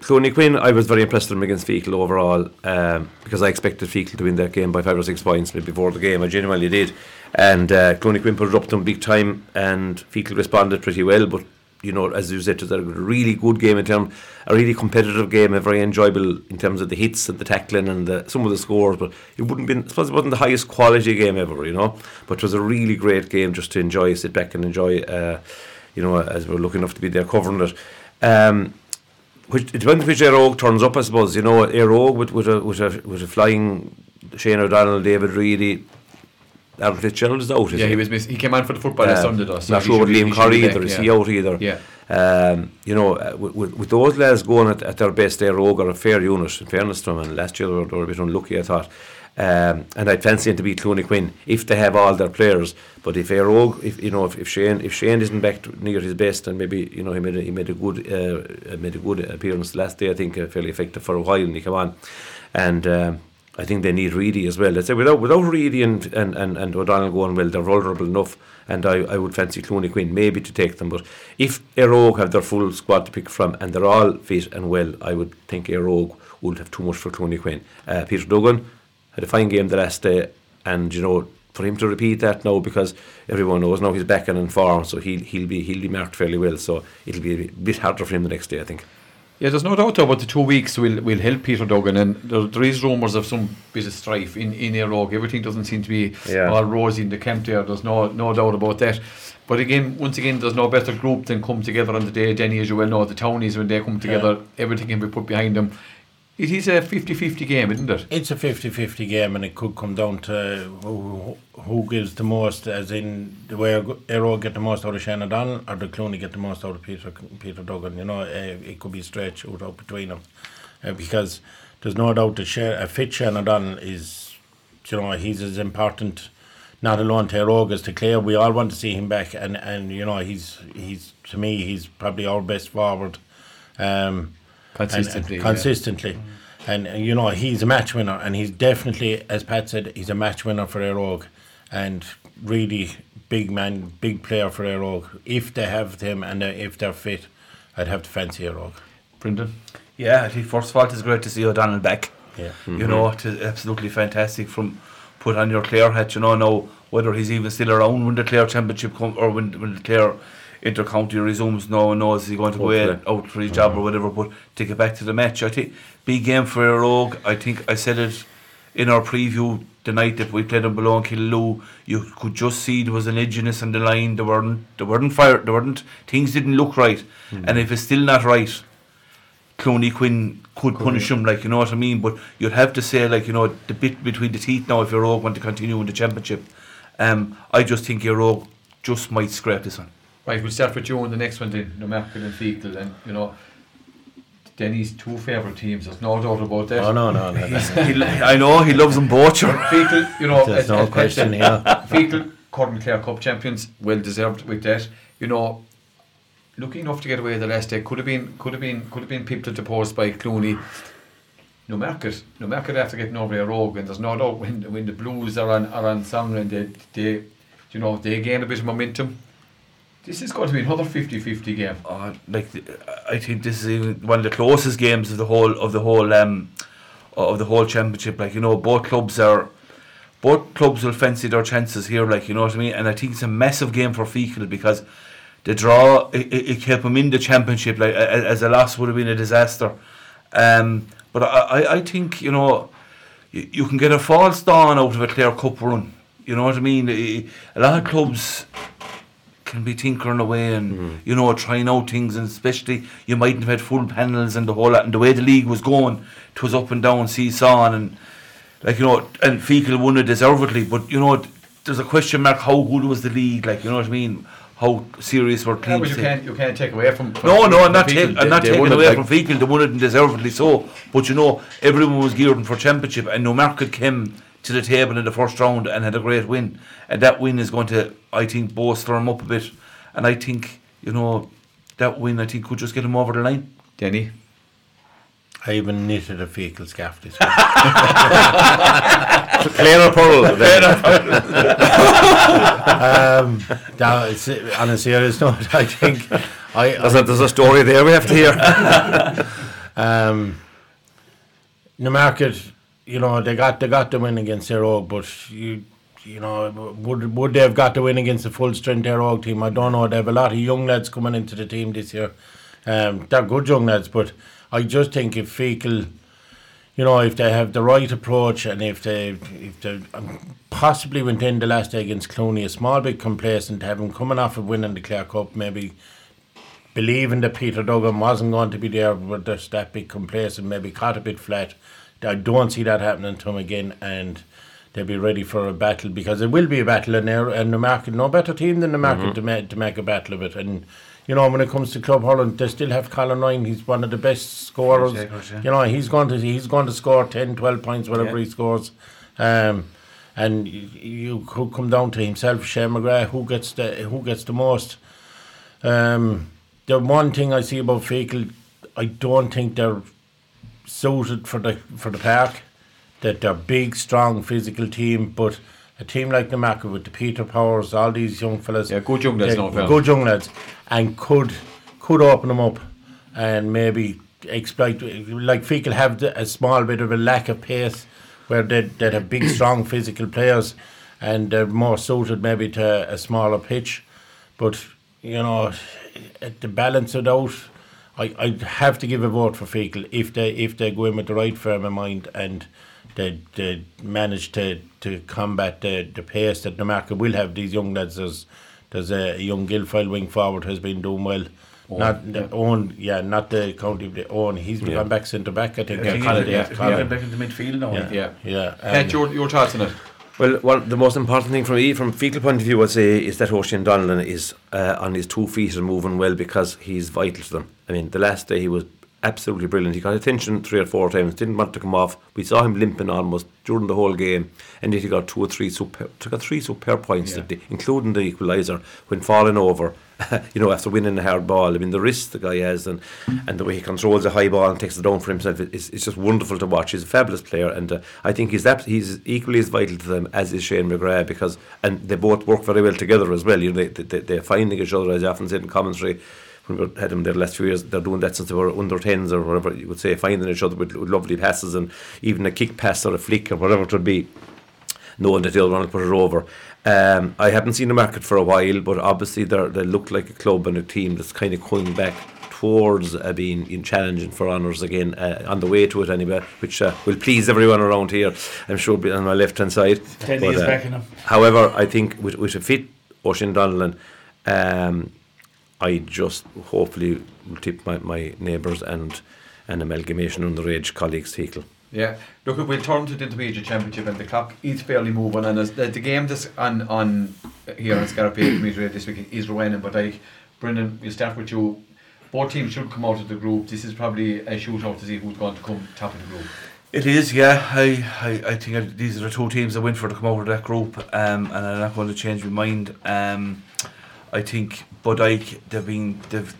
Speaker 3: Clooney Quin, I was very impressed with them against Feakle overall um, because I expected Feakle to win that game by five or six points before the game. I genuinely did. And uh, Clooney it up them big time and Feakle responded pretty well. But, you know, as you said, it was a really good game in terms, a really competitive game, a very enjoyable in terms of the hits and the tackling and the, some of the scores. But it wouldn't been, I suppose it wasn't the highest quality game ever, you know. But it was a really great game just to enjoy, sit back and enjoy, uh, you know, as we're lucky enough to be there covering it. Um, which it depends which Éire Óg turns up, I suppose. You know, Éire Óg with with a with a with a flying Shane O'Donnell, David Reidy, Aaron Fitzgerald is out. Is
Speaker 1: Yeah,
Speaker 3: he?
Speaker 1: he was miss- he came on for the football last Sunday though. so
Speaker 3: not sure with Liam
Speaker 1: Corry
Speaker 3: either. Is
Speaker 1: yeah.
Speaker 3: he out either?
Speaker 1: Yeah.
Speaker 3: Um, you know, uh, with, with, those lads going at, at their best, they're a fair unit. In fairness to them, and last year they were, they were a bit unlucky, I thought. Um, and I'd fancy him to beat Clooney Quin if they have all their players. But if Éire Óg, if you know, if, if Shane, if Shane isn't back near his best, and maybe you know he made a, he made a good uh, made a good appearance last day. I think uh, fairly effective for a while, and he came on, and. Um, I think they need Reidy as well. Let's say without without Reidy and, and, and, and O'Donnell going well, they're vulnerable enough. And I, I would fancy Clooney Quin maybe to take them. But if Éire Óg have their full squad to pick from and they're all fit and well, I would think Éire Óg would have too much for Clooney Quin. Uh, Peter Duggan had a fine game the last day, and you know for him to repeat that now because everyone knows now he's back and in form, so he'll he'll be he'll be marked fairly well. So it'll be a bit harder for him the next day, I think.
Speaker 1: Yeah, there's no doubt about the two weeks will will help Peter Duggan, and there, there is rumours of some bit of strife in in Éire Óg. Everything doesn't seem to be
Speaker 3: Yeah.
Speaker 1: all rosy in the camp there. There's no no doubt about that. But again, once again, there's no better group than come together on the day. Jenny, as you well know, the townies when they come together, everything can be put behind them. It is a 50-50 game, isn't it?
Speaker 2: It's a 50-50 game and it could come down to who, who gives the most, as in the way Aero get the most out of Shane O'Donnell or the Clooney get the most out of Peter Peter Duggan. You know, uh, it could be straight shoot out between them. Uh, because there's no doubt that Shane, a fit Shane O'Donnell is, you know, he's as important not alone to August to Clare. We all want to see him back, and, and you know he's he's to me he's probably our best forward. Um, and- and
Speaker 1: Consistently, yeah.
Speaker 2: consistently. And, and, you know he's a match winner, and he's definitely, as Pat said, he's a match winner for Éire Óg, and really big man, big player for Éire Óg. If they have him and uh, if they're fit, I'd have to fancy Éire Óg.
Speaker 1: Brendan.
Speaker 4: Yeah, I think first of all, it's great to see O'Donnell back.
Speaker 2: Yeah.
Speaker 4: You know, it's absolutely fantastic from put on your Clare hat. You know, now whether he's even still around when the Clare Championship come or when, when the Clare Intercounty resumes. No one knows is he going to go
Speaker 3: Hopefully.
Speaker 4: out- out for his job or whatever. But to get back to the match, I think big game for Éire Óg. I think I said it in our preview the night that we played them below in Killaloe. You could just see there was an edginess on the line. There weren't, there weren't fire. There weren't things didn't look right. And if it's still not right, Clooney Quin could punish him, like you know what I mean. But you'd have to say, like you know, the bit between the teeth now if Éire Óg want to continue in the championship. Um, I just think Éire Óg just might scrape this one.
Speaker 1: Right, we'll start with you on the next one then, Newmarket and Feakle, and you know, Denny's two favourite teams, there's no doubt about that.
Speaker 2: Oh no, no, no. no.
Speaker 4: He, I know he loves them both.
Speaker 1: Feakle, you know,
Speaker 2: There's
Speaker 1: as-
Speaker 2: no
Speaker 1: as
Speaker 2: question here.
Speaker 1: Feakle, Corn Clare Cup champions, well deserved with that. You know, lucky enough to get away the last day. Could have been, could have been, could have been pipped at the post by Clooney. No market, no Newmarket after getting over Éire Óg, and there's no doubt when when the Blues are on are on song and they they, you know, they gain a bit of momentum. This is going to be another 50-50 game.
Speaker 4: Uh, like the, I think this is one of the closest games of the whole of the whole um of the whole championship. Like you know, both clubs are both clubs will fancy their chances here. Like you know what I mean. And I think it's a massive game for Feakle because the draw it, it, it kept them in the championship. Like as a loss would have been a disaster. Um, but I, I, I think you know you, you can get a false dawn out of a Clare Cup run. You know what I mean? A lot of clubs can be tinkering away and you know trying out things and especially you mightn't have had full panels and the whole lot and the way the league was going it was up and down seesaw and like you know and Feakle won it deservedly but you know there's a question mark how good was the league like you know what I mean how serious were
Speaker 1: Yeah, but you can't you can't take away from. from
Speaker 4: no, no, I'm not, take, I'm not
Speaker 3: they
Speaker 4: taking
Speaker 3: it
Speaker 4: away
Speaker 3: like-
Speaker 4: from Feakle. They won it and deservedly so. But you know, everyone was gearing for championship, and Newmarket came to the table in the first round and had a great win. And that win is going to, I think, bolster them up a bit. And I think, you know, that win, I think, could just get them over the line.
Speaker 1: Denny.
Speaker 2: I even knitted a Feakle scarf this week.
Speaker 3: Clare or Pearl. then.
Speaker 2: um, now, it's, on a serious note, I think I,
Speaker 3: There's a, there's a story there we have to hear.
Speaker 2: Um, Newmarket, you know, they got they got the win against Éire Óg, but you you know, would would they have got the win against the full strength Éire Óg team? I don't know. They have a lot of young lads coming into the team this year. Um, they're good young lads, but I just think if Feakle, you know, if they have the right approach and if they if they um, possibly went in the last day against Clooney, a small bit complacent, have him coming off of winning the Clare Cup, maybe believing that Peter Duggan wasn't going to be there, but just that bit complacent, maybe caught a bit flat. I don't see that happening to him again, and they'll be ready for a battle because it will be a battle in there. And the market, no better team than the market to, make, to make a battle of it. And you know, when it comes to Club Holland, they still have Colin Ryan. He's one of the best scorers.
Speaker 4: Takers, yeah.
Speaker 2: You know, he's going to he's going to score 10, 12 points, whatever
Speaker 4: Yeah.
Speaker 2: he scores. Um, and you, you could come down to himself, Shane McGrath, who gets the who gets the most. Um, the one thing I see about Feakle, I don't think they're suited for the for the park. That they're big, strong, physical team, but a team like the Macca with the Peter Powers, all these young fellas,
Speaker 1: Yeah, good young lads now, fair.
Speaker 2: good young lads, and could could open them up and maybe exploit. Like Feakle have a small bit of a lack of pace, where they they have big, strong physical players, and they're more suited maybe to a smaller pitch. But you know, to balance it out, I I have to give a vote for Feakle if they if they go in with the right frame of mind and they they manage to to combat the the pace that Newmarket will have. These young lads, there's there's a young Guilfile wing forward has been doing well. not the own, yeah, not the county, of the own. He's
Speaker 3: Yeah.
Speaker 2: gone back centre back. I think.
Speaker 4: I think
Speaker 2: Yeah,
Speaker 4: he's-
Speaker 2: yeah,
Speaker 4: he's
Speaker 2: Colin.
Speaker 4: back into midfield now.
Speaker 2: yeah,
Speaker 1: Yeah.
Speaker 2: yeah.
Speaker 1: Pat,
Speaker 2: um,
Speaker 1: your, your thoughts on it?
Speaker 3: Well, one, the most important thing from me, from Feakle point of view, I'd say, is that Ocean Donlan is uh, on his two feet and moving well because he's vital to them. I mean, the last day he was absolutely brilliant. He got attention three or four times, didn't want to come off. We saw him limping almost during the whole game, and yet he got two or three super, got three superb points,
Speaker 1: Yeah.
Speaker 3: that day, including the equaliser when falling over. you know, after winning the hard ball, I mean, the wrist the guy has, and and the way he controls a high ball and takes it down for himself, it's, it's just wonderful to watch. He's a fabulous player, and uh, I think he's that he's equally as vital to them as is Shane McGrath because and they both work very well together as well. You know, they they they're finding each other as I often said in commentary when we had them there the last few years, they're doing that since they were under 10s or whatever you would say, finding each other with, with lovely passes and even a kick pass or a flick or whatever it would be, knowing that they'll want to put it over. Um, I haven't seen the market for a while, but obviously they they look like a club and a team that's kind of coming back towards uh, being in challenging for honours again, uh, on the way to it anyway, which uh, will please everyone around here. I'm sure be on my left hand side. But, uh. However, I think with, with a fit Ocean Donnellan, um, I just hopefully will tip my, my neighbours and an amalgamation underage colleagues to Feakle.
Speaker 1: Yeah, look, we'll turn to the intermediate championship and the clock is fairly moving. And as the, the game this on on here on Scariff Community this week is Ruan but I, Brendan, we'll start with you. Both teams should come out of the group. This is probably a shootout to see who's going to come top of the group.
Speaker 4: It is, yeah. I, I, I think I, these are the two teams that went for to come out of that group, um, and I'm not going to change my mind. Um, I think Bodyke they've been they've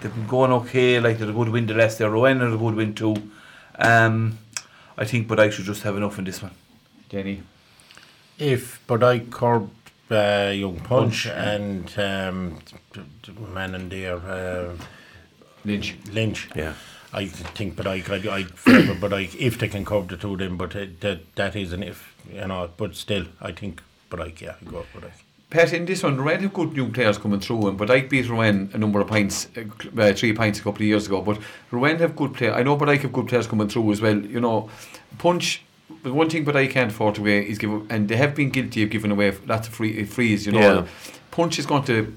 Speaker 4: they've been going okay. Like they're going to win the last. They're Ruan are going to win two. Um, I think Bodyke should just have enough in this one.
Speaker 1: Denny.
Speaker 2: If Bodyke curb uh, Young Punch,
Speaker 1: Punch,
Speaker 2: and um, man and there, uh,
Speaker 1: Lynch.
Speaker 2: Lynch.
Speaker 3: Yeah.
Speaker 2: I think Bodyke, I'd, I'd favour Bodyke if they can cover the two of them, but uh, that, that is an if, you know, but still, I think Bodyke, yeah, I'd go for Bodyke.
Speaker 1: Pat, in this one, have good new players coming through, and Bodyke beat Ruan a number of points, uh, uh, three points a couple of years ago. But Ruan have good players. I know Bodyke have good players coming through as well. You know, Punch. The one thing but I can't afford to away is give, and they have been guilty of giving away lots of free frees. You know,
Speaker 3: Yeah.
Speaker 1: Punch is going to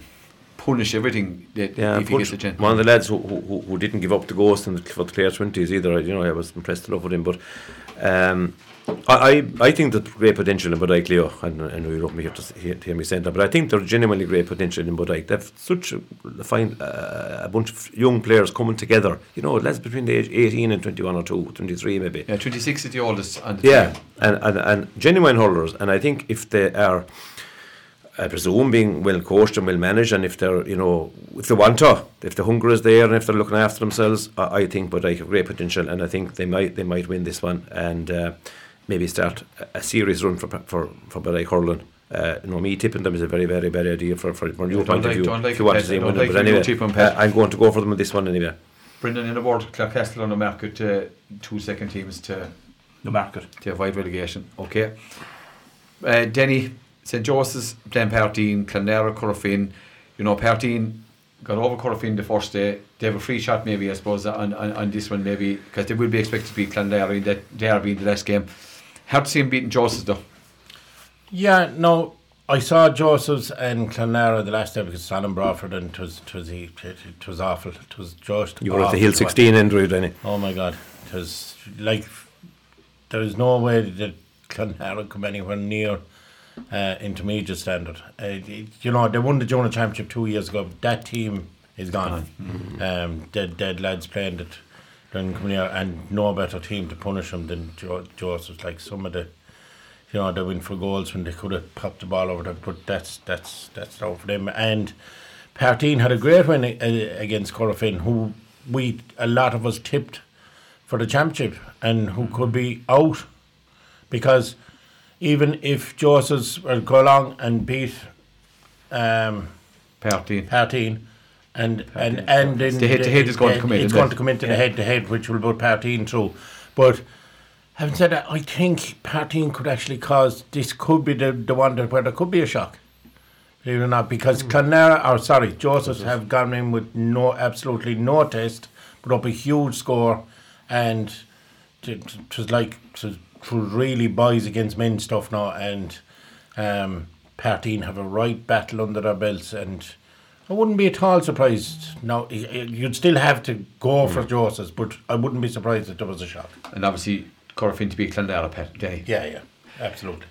Speaker 1: punish everything that
Speaker 3: Yeah,
Speaker 1: if he gets a chance.
Speaker 3: one of the lads who, who, who didn't give up the ghost in the, for the Clare 20s either, you know, I was impressed enough with him. But um, I, I I think there's great potential in Bodyke, Leo. I know, I know you don't me here to hear, hear me saying that, but I think there's genuinely great potential in Bodyke. They've such a fine uh, a bunch of young players coming together. You know, lads between the age 18 and 21 or 2, 23 maybe.
Speaker 1: yeah, 26 is the oldest the
Speaker 3: Yeah, and, and, and genuine holders. And I think if they are, I presume, being well coached and well managed, and if they're, you know, if they want to, if the hunger is there, and if they're looking after themselves, I, I think, I have great potential, and I think they might they might win this one, and uh, maybe start a, a serious run for for for Bodyke hurling. Uh, you know, me tipping them is a very, very bad idea for, for, from your
Speaker 1: don't
Speaker 3: point
Speaker 1: like-
Speaker 3: of view.
Speaker 1: don't like
Speaker 3: if you want
Speaker 1: it,
Speaker 3: to see them
Speaker 1: don't
Speaker 3: winning,
Speaker 1: like
Speaker 3: but anyway, uh, I'm going to go for them in this one anyway.
Speaker 1: Brendan in the board, Castle on the market, uh, two second teams to
Speaker 4: The market.
Speaker 1: to avoid relegation. Okay. Uh, Denny, St. Joseph's playing Parteen, Clonlara, Corofin. You know, Parteen got over Corofin the first day. They have a free shot, maybe, I suppose, on, on, on this one, maybe, because they will be expected to beat Clonlara in that derby in the last game. Hard to see him beating Joseph's, though.
Speaker 2: Yeah, no, I saw Joseph's and Clonlara the last day because Alan Brawford and it was, it was, it, it was awful. It was just
Speaker 3: You were at the
Speaker 2: awful
Speaker 3: Hill
Speaker 2: to watch.
Speaker 3: 16 Andrew, Denny.
Speaker 2: Oh my God, it was like there was no way that Clonlara come anywhere near uh, intermediate standard. Uh, you know, they won the Jonah Championship two years ago. But that team is gone. Um, dead, dead lads playing that didn't come near, and no better team to punish them than jo- Joseph's. Like some of the, you know, they win for goals when they could have popped the ball over them. But that's that's that's down for them. And Parteen had a great win uh, against Corofin, who we a lot of us tipped for the championship and who could be out because even if Joseph's will go along and beat um,
Speaker 1: Parteen.
Speaker 2: Parteen and and and then
Speaker 1: The head-to-head is going to come in,
Speaker 2: It's going to come into the head to head, which will put Parteen through. But having said that, I think Parteen could actually cause this could be the the one that where there could be a shock. Believe it or not, because Clonlara, or sorry, Josephs have gone in with no absolutely no test, put up a huge score, and it, it was like it was really boys against men stuff now, and um, Parteen have a right battle under their belts, and I wouldn't be at all surprised. Now y- y- you'd still have to go for Josephs, but I wouldn't be surprised if there was a shock.
Speaker 1: And obviously, Corofin to beat Clonlara, Pat, Denny.
Speaker 2: Yeah, yeah, absolutely.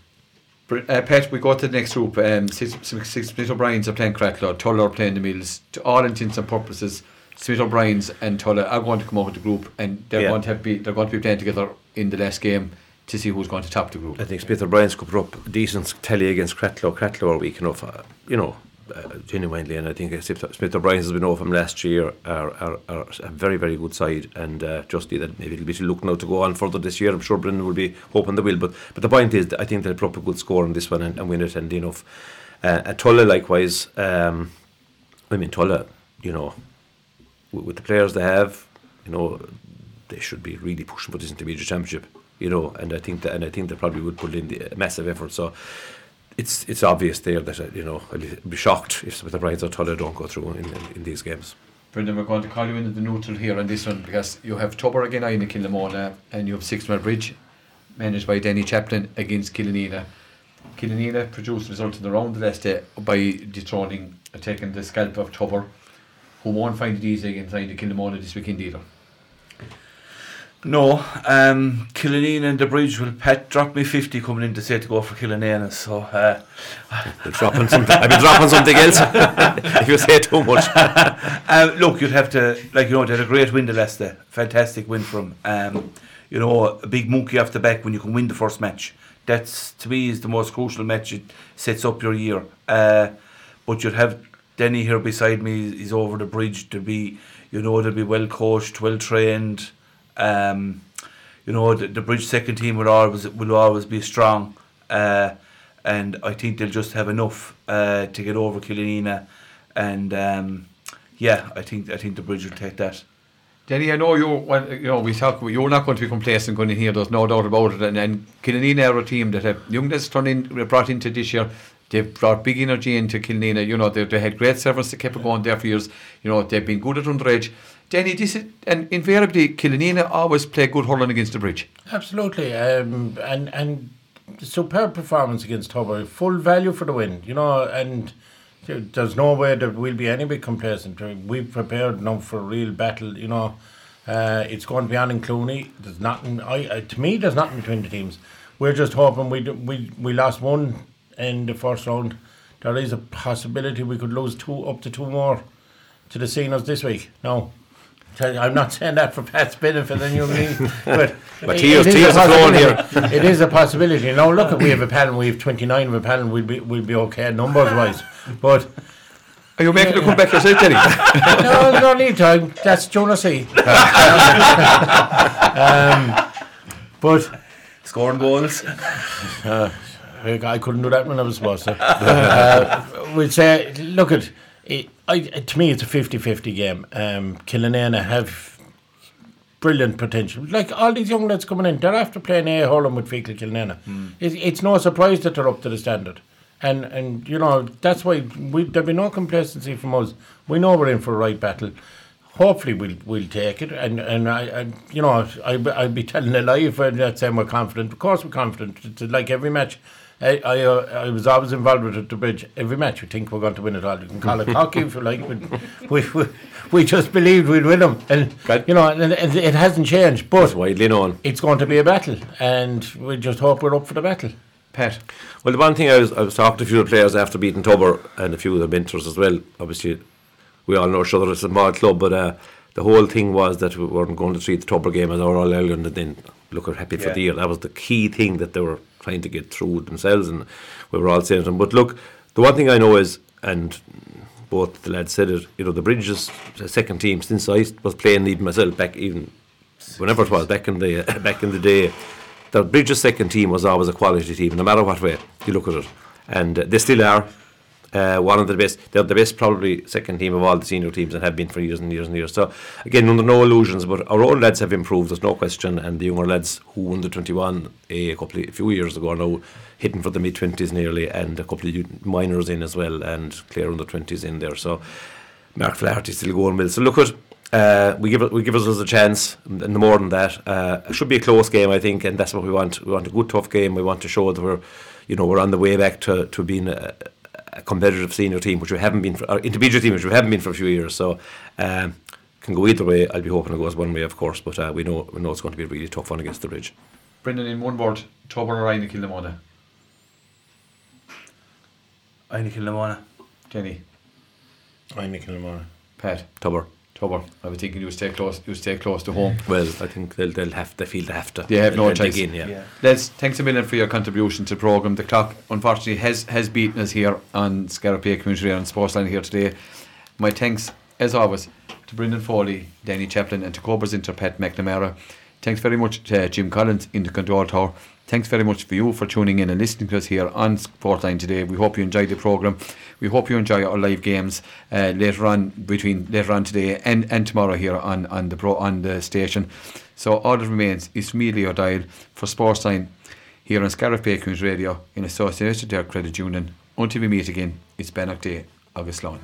Speaker 1: Br- Uh, Pat, we go to the next group. Um, six, six, six Smith O'Brien's are playing Cratloe, Tulla are playing the Mills. To all intents and purposes, Smith O'Brien's and Tulla are going to come out with the group, and they're
Speaker 3: Yeah.
Speaker 1: going to have be they're going to be playing together in the last game to see who's going to top the group.
Speaker 3: I think Smith O'Brien's could put up decent tally against Cratloe. Cratloe are weak enough, uh, you know, uh, genuinely. And I think Smith O'Brien's has been over from last year are, are, are a very, very good side. And uh, just that maybe it'll be looking out to go on further this year. I'm sure Brendan will be hoping they will. But but the point is, I think they'll a good score on this one and, and win it and enough. Uh, and Tulla, likewise, um, I mean, Tulla, you know, with, with the players they have, you know, they should be really pushing for this intermediate championship. You know, and I think that, and I think they probably would put in the massive effort. So it's it's obvious there that uh, you know I'd be shocked if the Brides or Tulla don't go through in, in, in these games.
Speaker 1: Brendan, we're going to call you into the neutral here on this one because you have Tubber again in Kilnamona and you have Six Mile Bridge managed by Danny Chaplin against Killanena. Killanena produced a result in the round the last day by dethroning, taking the scalp of Tubber, who won't find it easy against the Kilnamona this weekend either.
Speaker 4: No, um, and the bridge will Pat drop me 50 coming in to say to go for Killanena. So, uh,
Speaker 3: dropping something. I'll be dropping something else if you say too much.
Speaker 4: uh, look, you'd have to, like, you know, they had a great win the last day. Fantastic win from, um, you know, a big monkey off the back when you can win the first match. That's, to me, is the most crucial match. It sets up your year. Uh, but you'd have Denny here beside me. He's over the bridge to be, you know, to be well coached, well trained. Um, you know, the, the bridge second team will always will always be strong, uh, and I think they'll just have enough uh, to get over Killanena, and um, yeah, I think I think the bridge will take that.
Speaker 1: Danny, I know you. Well, you know, we talk. You're not going to be complacent going in here. There's no doubt about it. And, and Killanena are a team that have young that's turned in, brought into this year. They've brought big energy into Killanena. You know, they, they had great servants that kept it going there for years. You know, they've been good at underage. Danny, this is, and invariably Killanena always play good hurling against the bridge.
Speaker 2: Absolutely, um, and and superb performance against Tubber, full value for the win. You know, and there's no way that we'll be any bit complacent. We've prepared now for a real battle. You know, uh, it's going to be on in Clooney. There's nothing. I, I to me, there's nothing between the teams. We're just hoping we we we lost one in the first round. There is a possibility we could lose two up to two more to the seniors this week. No. I'm not saying that for Pat's benefit and you mean, but
Speaker 3: But
Speaker 2: it-
Speaker 3: tears-
Speaker 2: it is a
Speaker 3: tears are flowing
Speaker 2: possibility. It is a possibility. Now look, we have a panel. We have 29 of a panel. We'll be we'll be okay numbers wise, but
Speaker 1: Are you making a comeback yourself, Danny?
Speaker 2: no, no need to. That's Jonas C. um, but
Speaker 4: Scoring goals.
Speaker 2: I I couldn't do that when I was supposed to. uh, we'd say, look at it. I, to me, it's a 50-50 game. Um, Killanena have brilliant potential. Like all these young lads coming in, they're after playing A hurling with Feakle Killanena. It, it's no surprise that they're up to the standard. And and you know that's why we there'll be no complacency from us. We know we're in for a right battle. Hopefully we'll we'll take it. And and I, I you know I I'd be telling a lie if I'm not saying we're confident. Of course we're confident. It's like every match. I I, uh, I was always involved with it at the bridge. Every match we think we're going to win it all. You can call it hockey if you like. But we, we we just believed we'd win them, and you know, and it, it hasn't changed. But
Speaker 3: It's widely known.
Speaker 2: it's going to be a battle, and we just hope we're up for the battle.
Speaker 1: Pat.
Speaker 3: Well, the one thing I was, I was talking to a few of the players after beating Tubber and a few of the mentors as well. Obviously, we all know each other. It's a small club, but uh, the whole thing was that we weren't going to treat the Tubber game as our All Ireland and then look at happy for the year. That was the key thing that they were trying to get through themselves, and we were all saying to them. But look, the one thing I know is, and both the lads said it, you know, the Bridges the second team since I was playing even myself back even whenever it was back in the back in the day, the Bridges second team was always a quality team, no matter what way you look at it, and uh, they still are. Uh, one of the best, they're the best probably second team of all the senior teams and have been for years and years and years. So again, under no illusions, but our own lads have improved. There's no question, and the younger lads who won the 21 a couple of, a few years ago are now hitting for the mid 20s nearly, and a couple of minors in as well, and Clare under 20s in there. So Mark Flaherty still going well. So look at uh, we give we give us a chance, and and more than that, uh, it should be a close game, I think, and that's what we want. We want a good, tough game. We want to show that we're, you know, we're on the way back to, to being a, a competitive senior team, which we haven't been, for, or intermediate team, which we haven't been for a few years. So, um, can go either way. I'll be hoping it goes one way, of course, but uh, we know we know it's going to be a really tough one against the Bridge.
Speaker 1: Brendan, in one word, Tubber or Inagh Kilnamona?
Speaker 4: Inagh Kilnamona.
Speaker 1: Danny.
Speaker 2: I'm Kilmore.
Speaker 1: Pat.
Speaker 3: Tubber.
Speaker 1: Tubber. I was thinking you stay close. You stay close to home.
Speaker 3: Well, I think they'll they'll have they feel they have to.
Speaker 1: They have no
Speaker 3: They'll
Speaker 1: choice.
Speaker 3: in, yeah.
Speaker 4: Yeah.
Speaker 1: Les, thanks a million for your contribution to the programme. The clock, unfortunately, has has beaten us here on Scariff Community Radio and Sportsline here today. My thanks, as always, to Brendan Foley, Danny Chaplin, and to Cobra's Inter Pat McNamara. Thanks very much to uh, Jim Collins in the control tower. Thanks very much for you for tuning in and listening to us here on Sportline today. We hope you enjoyed the programme. We hope you enjoy our live games uh, later on between later on today and, and tomorrow here on, on the pro on the station. So all that remains is for me, Leo Dial, for Sportline here on Scariff Radio in association with their credit union. Until we meet again, it's Ben Day, August Lawn.